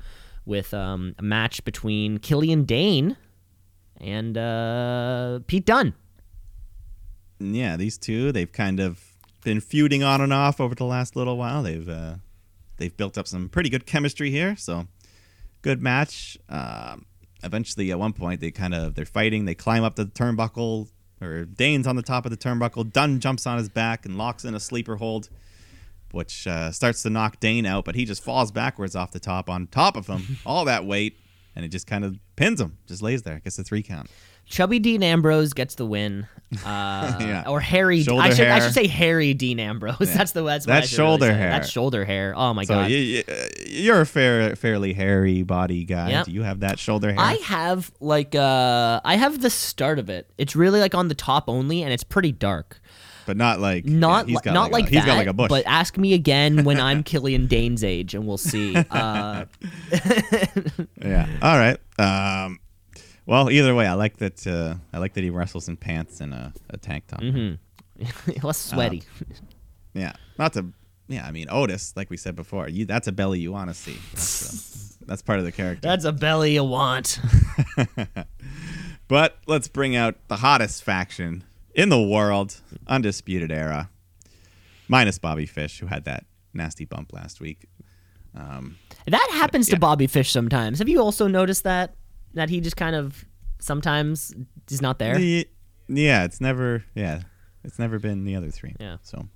with um, a match between Killian Dain and uh, Pete Dunne. yeah, these two, they've kind of been feuding on and off over the last little while. They've uh, they've built up some pretty good chemistry here, so good match. Um, eventually, at one point, they kind of they're fighting. They climb up to the turnbuckle, or Dain's on the top of the turnbuckle. Dunne jumps on his back and locks in a sleeper hold, which uh, starts to knock Dain out. But he just falls backwards off the top on top of him, all that weight, and it just kind of pins him. Just lays there, gets a three count. Chubby Dean Ambrose gets the win. Uh, Yeah. Or Harry. I Shoulder should, I should say Harry Dean Ambrose. That's the that's what That's really shoulder hair. That's shoulder hair. Oh my So god. you, uh, you're a fair, fairly hairy body guy. Yep. Do you have that shoulder hair? I have like uh I have the start of it. It's really like on the top only and it's pretty dark. but not like Not yeah, he's not like, like, a, he's that. got like a bush. But ask me again when I'm Killian Dain's age and we'll see. Uh yeah. All right. Um. Well, either way, I like that. Uh, I like that he wrestles in pants and a, a tank top. Mm-hmm. less sweaty. Yeah. Not to. Yeah. I mean, Otis, like we said before, you that's a belly you want to see. That's, uh, that's part of the character. That's a belly you want. But let's bring out the hottest faction in the world, Undisputed Era, minus Bobby Fish, who had that nasty bump last week. Um, That happens to Yeah. Bobby Fish sometimes. Have you also noticed that? That he just kind of sometimes is not there. the- yeah, it's never. Yeah, it's never been the other three. Yeah. So,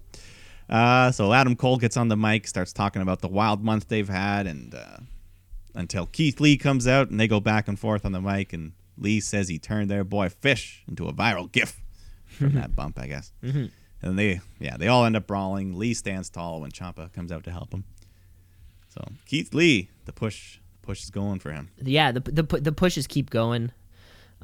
uh, so Adam Cole gets on the mic, starts talking about the wild month they've had, and uh, until Keith Lee comes out, and they go back and forth on the mic, and Lee says he turned their boy Fish into a viral GIF from that bump, I guess. Mm-hmm. And they, yeah, they all end up brawling. Lee stands tall when Ciampa comes out to help him. So Keith Lee, the push, push is going for him. yeah, the the the pushes keep going,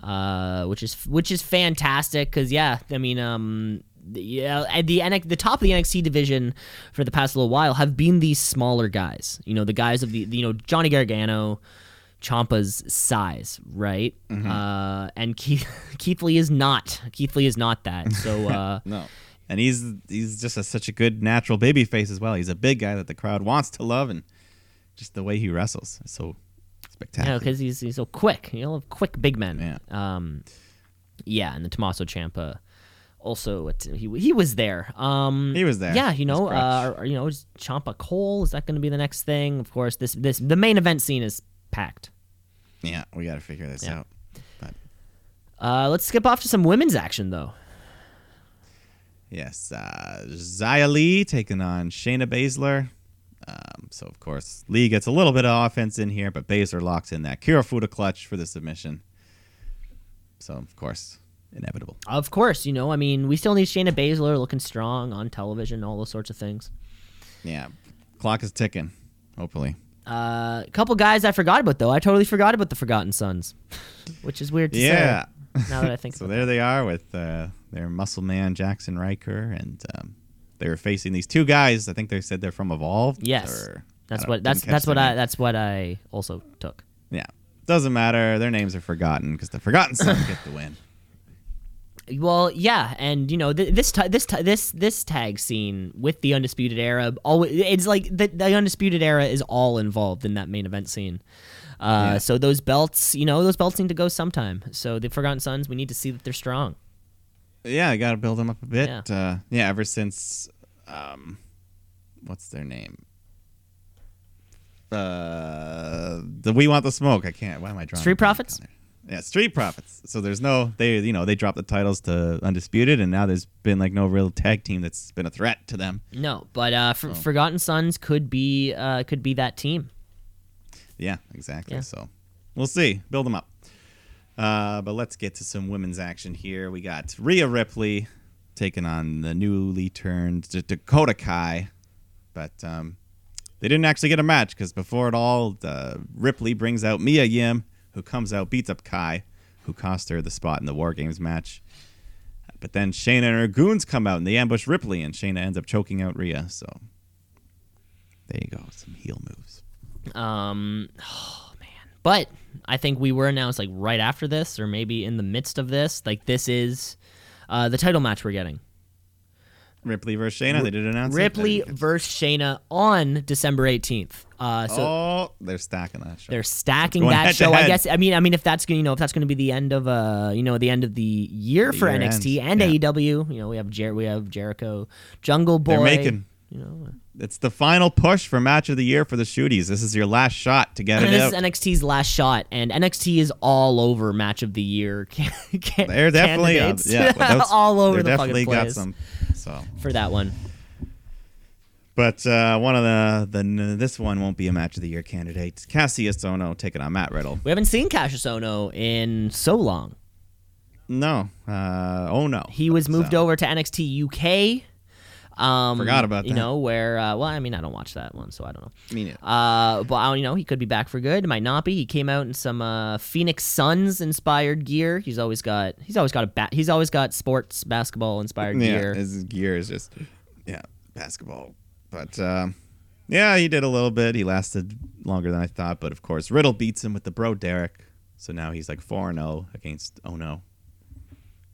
uh, which is which is fantastic because yeah, I mean, um, the- yeah, at the the top of the NXT division for the past little while have been these smaller guys. You know, the guys of the you know Johnny Gargano, Ciampa's size, right? Uh, and Keith Keith Lee is not. Keith Lee is not that. So uh, No. And he's he's just a, such a good natural baby face as well. He's a big guy that the crowd wants to love, and just the way he wrestles is so spectacular. because he's he's so quick. You know, quick big men. Yeah. Um, yeah, and the Tommaso Ciampa also he he was there. Um, He was there. Yeah, you know, uh, or, you know, is Ciampa Cole is that going to be the next thing? Of course, this this the main event scene is packed. yeah, we got to figure this Yeah. out. But Uh, let's skip off to some women's action though. yes, uh, Xia Li taking on Shayna Baszler. Um, so of course Lee gets a little bit of offense in here, but Baszler locks in that Kirifuda clutch for the submission. So of course, inevitable. Of course, you know, I mean, we still need Shayna Baszler looking strong on television, all those sorts of things. Yeah, clock is ticking. Hopefully. Uh, a couple guys I forgot about though. I totally forgot about the Forgotten Sons, which is weird to Yeah. say. Now that I think So there they are with uh, their muscle man Jaxson Ryker, and um, they were facing these two guys. I think they said they're from Evolved. Yes, or- that's what that's that's what their I that's what I also took. Yeah, doesn't matter. Their names are forgotten because the Forgotten Sons get the win. Well, yeah, and you know th- this ta- this ta- this this tag scene with the undisputed era, always it's like the, the undisputed era is all involved in that main event scene. Uh, Yeah. So those belts, you know, those belts need to go sometime. So the Forgotten Sons, we need to see that they're strong. Yeah, I got to build them up a bit. Yeah, uh, yeah ever since, um, what's their name? Uh, the We Want the Smoke. I can't. Why am I drawing? Street Profits? Yeah, Street Profits. So there's no they you know they dropped the titles to Undisputed, and now there's been like no real tag team that's been a threat to them. No, but uh, For- Forgotten Sons could be uh, could be that team. Yeah, exactly. Yeah. So we'll see. Build them up. Uh, but let's get to some women's action here. We got Rhea Ripley taking on the newly turned Dakota Kai, but um, they didn't actually get a match because before it all, Ripley brings out Mia Yim, who comes out beats up Kai, who cost her the spot in the War Games match. But then Shayna and her goons come out and they ambush Ripley, and Shayna ends up choking out Rhea. So there you go, some heel moves. Um, oh man. But I think we were announced like right after this, or maybe in the midst of this. Like this is uh, the title match we're getting. Ripley versus Shayna. They did announce. Ripley go. versus Shayna on December eighteenth. Uh, so oh, they're stacking that show. they're stacking that to show. I guess. I mean, I mean, if that's gonna, you know, if that's gonna be the end of uh, you know, the end of the year The for year NXT ends, and yeah. AEW, you know, we have Jer- we have Jericho, Jungle Boy. They're making. You know, It's the final push for match of the year for the shooties. This is your last shot to get it this out. is NXT's last shot, and NXT is all over match of the year. Can, they're definitely uh, yeah, all over they the definitely fucking got some. So, for that one. but uh, one of the the this one won't be a match of the year candidate. Kassius Ohno taking on Matt Riddle. We haven't seen Kassius Ohno in so long. No, uh, oh no, He was moved So, over to NXT UK. Um, Forgot about you that. know where. Uh, well, I mean, I don't watch that one, so I don't know. Me neither. Uh, but I don't- you know, he could be back for good. Might not be. He came out in some uh, Phoenix Suns inspired gear. He's always got. He's always got a bat. He's always got sports basketball inspired yeah, gear. his gear is just yeah basketball. But um, yeah, he did a little bit. He lasted longer than I thought. But of course, Riddle beats him with the bro Derek. So now he's like four and zero against Ohno.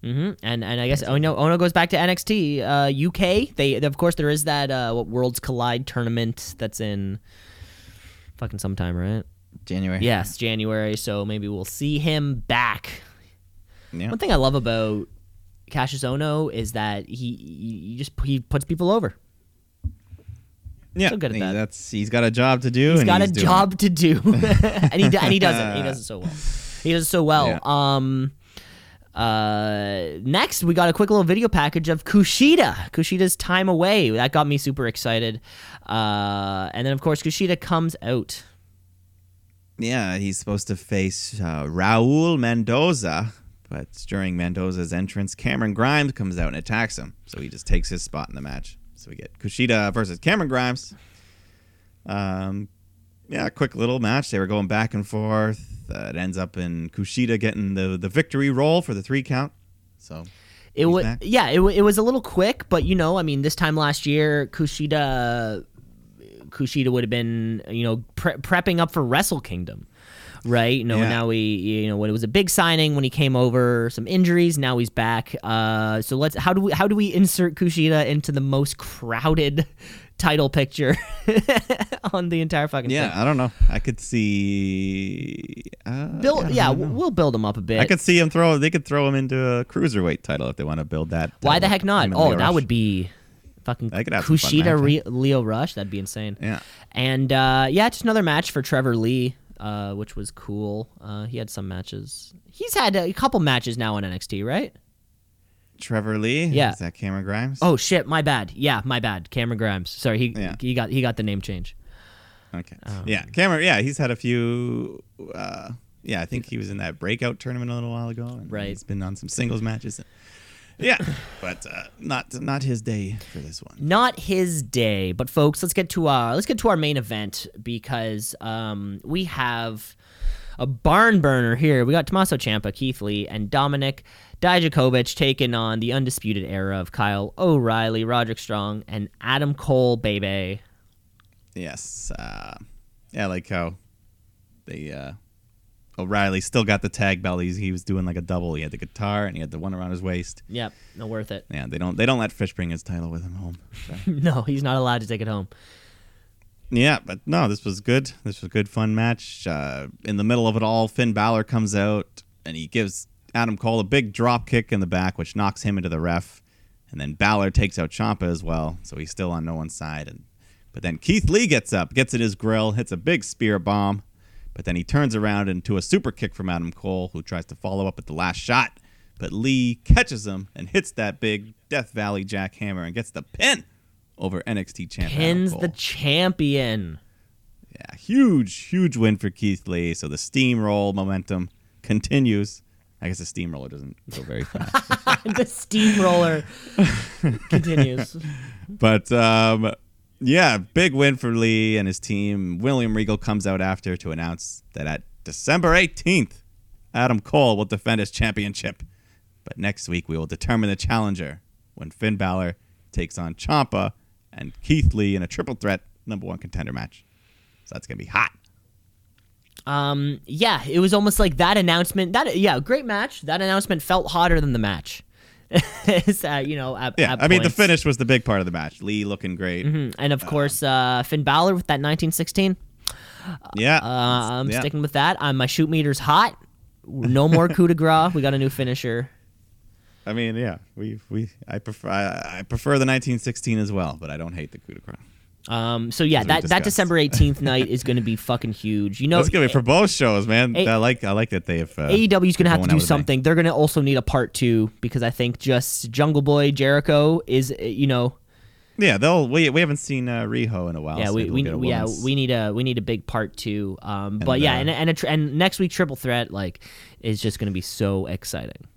Hmm And and I guess Ohno Ohno goes back to NXT uh, UK. They of course there is that uh, what Worlds Collide tournament that's in fucking sometime, right? January. Yes, January. So maybe we'll see him back. Yeah. One thing I love about Kassius Ohno is that he he, just he puts people over. Yeah, So good at that. That's he's got a job to do. He's got a doing job to do, and he and he does it. He does it so well. He does it so well. Yeah. Um. Uh, next we got a quick little video package of Kushida. Kushida's time away. That got me super excited. Uh, and then of course Kushida comes out. Yeah, he's supposed to face uh, Raul Mendoza, but during Mendoza's entrance, Cameron Grimes comes out and attacks him. So he just takes his spot in the match. So we get Kushida versus Cameron Grimes. Um, yeah, quick little match. They were going back and forth. Uh, it ends up in Kushida getting the the victory roll for the three count. So It was back. yeah, it, wa- it was a little quick, but you know, I mean, this time last year, Kushida Kushida would have been you know pre- prepping up for Wrestle Kingdom, right? You know, Yeah. now he you know when it was a big signing when he came over, some injuries, now he's back. Uh, so let's how do we how do we insert Kushida into the most crowded title picture on the entire fucking yeah, thing? I don't know. I could see. Uh, Build, I yeah, we'll build them up a bit. I could see them throw. They could throw him into a cruiserweight title if they want to build that. Why the heck not? Oh, that Rush. would be fucking That could have Kushida, Re- Lio Rush. That'd be insane. Yeah. And uh, yeah, just another match for Trevor Lee, uh, which was cool. Uh, he had some matches. He's had a couple matches now on NXT, right? Trevor Lee. Yeah. Is that Cameron Grimes? Oh shit, my bad. Yeah, my bad. Cameron Grimes. Sorry, he Yeah. he got he got the name change. Okay. Um, yeah, Cameron. Yeah, he's had a few. Uh, yeah, I think he was in that breakout tournament a little while ago. and Right. He's been on some singles matches. Yeah, but uh, not not his day for this one. Not his day, but folks, let's get to our let's get to our main event because um, we have a barn burner here. We got Tommaso Ciampa, Keith Lee, and Dominic Dijakovic taking on the undisputed era of Kyle O'Reilly, Roderick Strong, and Adam Cole, baby. Yes. Uh, yeah, like how they uh, O'Reilly still got the tag belt. He's, he was doing like a double. He had the guitar and he had the one around his waist. Yep, no worth it. Yeah, they don't they don't let Fish bring his title with him home. So. no, he's not allowed to take it home. Yeah, but no, this was good. This was a good, fun match. Uh, in the middle of it all, Finn Balor comes out and he gives Adam Cole a big drop kick in the back, which knocks him into the ref. And then Balor takes out Ciampa as well, so he's still on no one's side. And but then Keith Lee gets up, gets at his grill, hits a big spear bomb, but then he turns around into a super kick from Adam Cole, who tries to follow up with the last shot. But Lee catches him and hits that big Death Valley jackhammer and gets the pin over NXT champ. Adam Pins the champion. Yeah, huge, huge win for Keith Lee. So the steamroll momentum continues. I guess the steamroller doesn't go very fast. the steamroller continues. but um, yeah, big win for Lee and his team. William Regal comes out after to announce that at December 18th, Adam Cole will defend his championship. But next week, we will determine the challenger when Finn Balor takes on Ciampa and Keith Lee in a triple threat number one contender match. So that's going to be hot. Um, yeah, it was almost like that announcement. That yeah, great match. That announcement felt hotter than the match. Uh, you know, at, Yeah, at I mean, the finish was the big part of the match. Lee looking great. Mhm. and of course, uh, Finn Balor with that 1916. Yeah. Uh, I'm yeah. sticking with that. Um, my shoot meter's hot. No more coup de grace. We got a new finisher. I mean, yeah, we we I prefer I, I prefer the 1916 as well, but I don't hate the coup de grace. Um, so yeah, that, that. December 18th night is going to be fucking huge. You know, That's gonna be for both shows, man. A- I like I like that they have. Uh, AEW is going to have to do with a bang. something. They're going to also need a part two because I think just Jungle Boy Jericho is, uh, you know, Yeah, they'll. We, we haven't seen uh, Riho in a while. yeah, so we, we, we'll get a yeah we need a we need a big part two. Um, but yeah, uh, and and, a tr- and next week triple threat like is just going to be so exciting.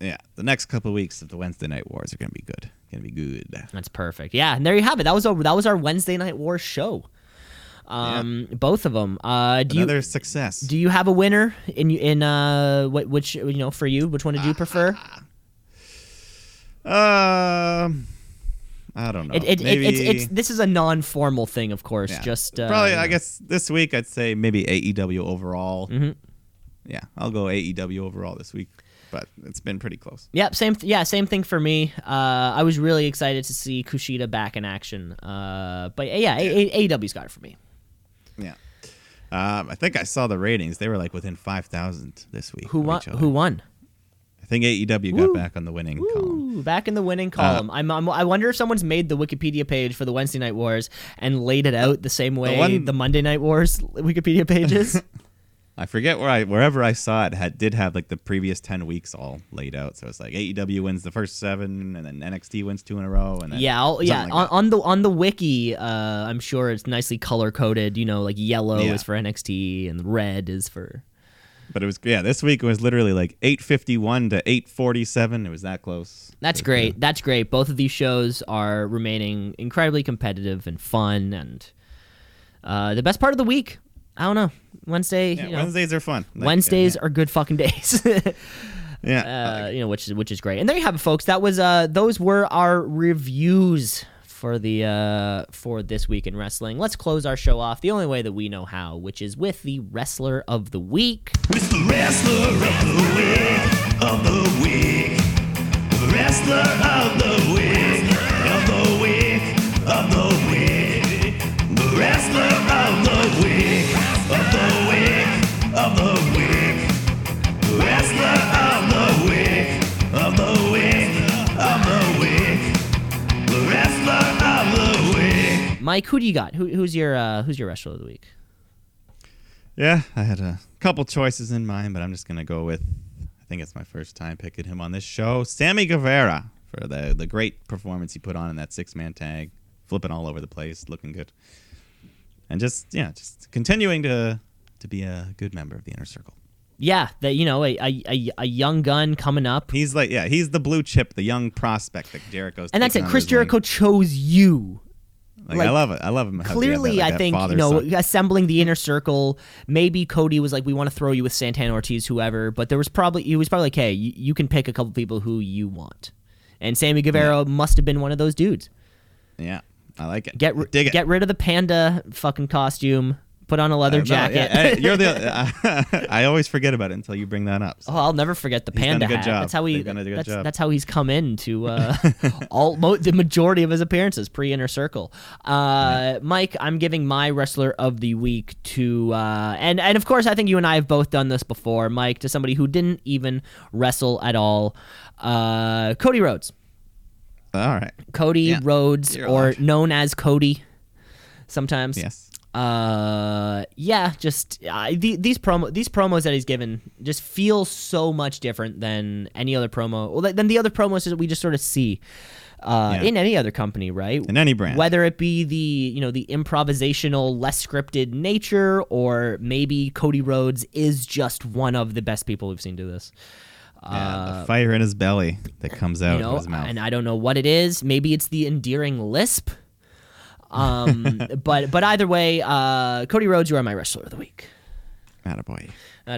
Yeah, the next couple of weeks of the Wednesday Night Wars are gonna be good. Gonna be good. That's perfect. Yeah, and there you have it. That was our that was our Wednesday night war show. Um, both of them. Uh, do Another you success. do you have a winner in in uh wh- which you know for you? Which one did you prefer? Um, I don't know. It, it, it, it's it's this is a non formal thing, of course. yeah. Just uh, probably. I guess this week I'd say maybe AEW overall. Mhm. Yeah, I'll go AEW overall this week, but it's been pretty close. Yep, same. Th- yeah, same thing for me. Uh, I was really excited to see Kushida back in action. Uh, but yeah, A- AEW's got it for me. Yeah. Um, I think I saw the ratings. They were like within five thousand this week. Who won? Who won? I think AEW Woo. got back on the winning column. Back in the Uh, winning column. I'm, I'm. I wonder if someone's made the Wikipedia page for the Wednesday Night Wars and laid it out the same way the, one- Monday Night Wars Wikipedia pages. I forget where I wherever I saw it had did have like the previous ten weeks all laid out. So it's like AEW wins the first seven, and then NXT wins two in a row, and then yeah, I'll, yeah. like on, on the on the wiki, uh, I'm sure it's nicely color coded. You know, like yellow Yeah. is for NXT and red is for. But it was yeah. This week it was literally like eight fifty one to eight forty seven. It was that close. That's great. uh, That's great. Both of these shows are remaining incredibly competitive and fun, and uh, the best part of the week. I don't know. Wednesday. yeah, you know, Wednesdays are fun. Like, Wednesdays yeah, are good fucking days. yeah. uh, you know, which is which is great. And there you have it, folks. That was uh, those were our reviews for the uh, for this week in wrestling. Let's close our show off the only way that we know how, which is with the wrestler of the week. It's the wrestler of the week, of the week. The wrestler of the week, of the week, of the week. The wrestler of Mike, who do you got? Who, who's your uh, who's your wrestler of the week? Yeah, I had a couple choices in mind, but I'm just gonna go with. I think it's my first time picking him on this show. Sammy Guevara for the the great performance he put on in that six man tag, flipping all over the place, looking good, and just yeah, just continuing to to be a good member of the inner circle. Yeah, that you know, a, a, a, young gun coming up. He's like yeah, he's the blue chip, the young prospect that Jericho's. And that's it. Chris Jericho wing. chose you. Like, like, I love it. I love him. Clearly, like, I think you know son. assembling the inner circle. Maybe Cody was like, "We want to throw you with Santana Ortiz, whoever." But there was probably he was probably like, "Hey, you, you can pick a couple people who you want." And Sammy Guevara must have been one of those dudes. Yeah, I like it. Get ri- Dig it. get rid of the panda fucking costume. Put on a leather Uh, no, jacket. yeah, hey, you're the. I always forget about it until you bring that up. so. Oh, I'll never forget the panda hat. job. That's how he. Done a good that's, job. that's how he's come in to uh, all mo- the majority of his appearances pre Inner Circle. Uh, Mike, I'm giving my wrestler of the week to, uh, and and of course I think you and I have both done this before, Mike, to somebody who didn't even wrestle at all, uh, Cody Rhodes. All right. Cody Yeah, Rhodes, you're or allowed. known as Cody, sometimes. Yes. Uh yeah just uh, the, these promo these promos that he's given just feel so much different than any other promo well than the other promos that we just sort of see uh, Yeah. in any other company right In any brand. whether it be the you know the improvisational less scripted nature or maybe cody rhodes is just one of the best people we've seen do this Yeah, the fire in his belly that comes out uh, you know, of his mouth. and I don't know what it is. Maybe it's the endearing lisp. Um, but but either way, uh, Cody Rhodes, you are my wrestler of the week. Attaboy.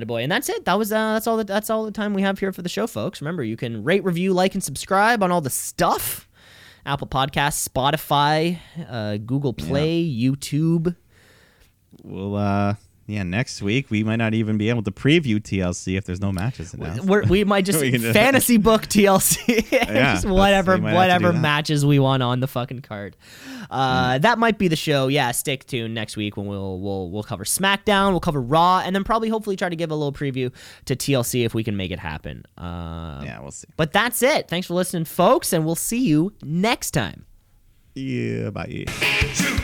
boy, and that's it. That was uh, that's all. The, that's all the time we have here for the show, folks. Remember, you can rate, review, like, and subscribe on all the stuff: Apple Podcasts, Spotify, uh, Google Play, YouTube. We'll uh, yeah, next week we might not even be able to preview TLC if there's no matches announced. We're, we might just We can do- fantasy book TLC, Yeah, just that's- whatever we might have to whatever matches we want on the fucking card. Uh, That might be the show. Yeah, stick tuned next week when we'll we'll we'll cover SmackDown, we'll cover Raw, and then probably hopefully try to give a little preview to TLC if we can make it happen. Uh, yeah, we'll see. But that's it. Thanks for listening, folks, and we'll see you next time. Yeah, bye. shoot,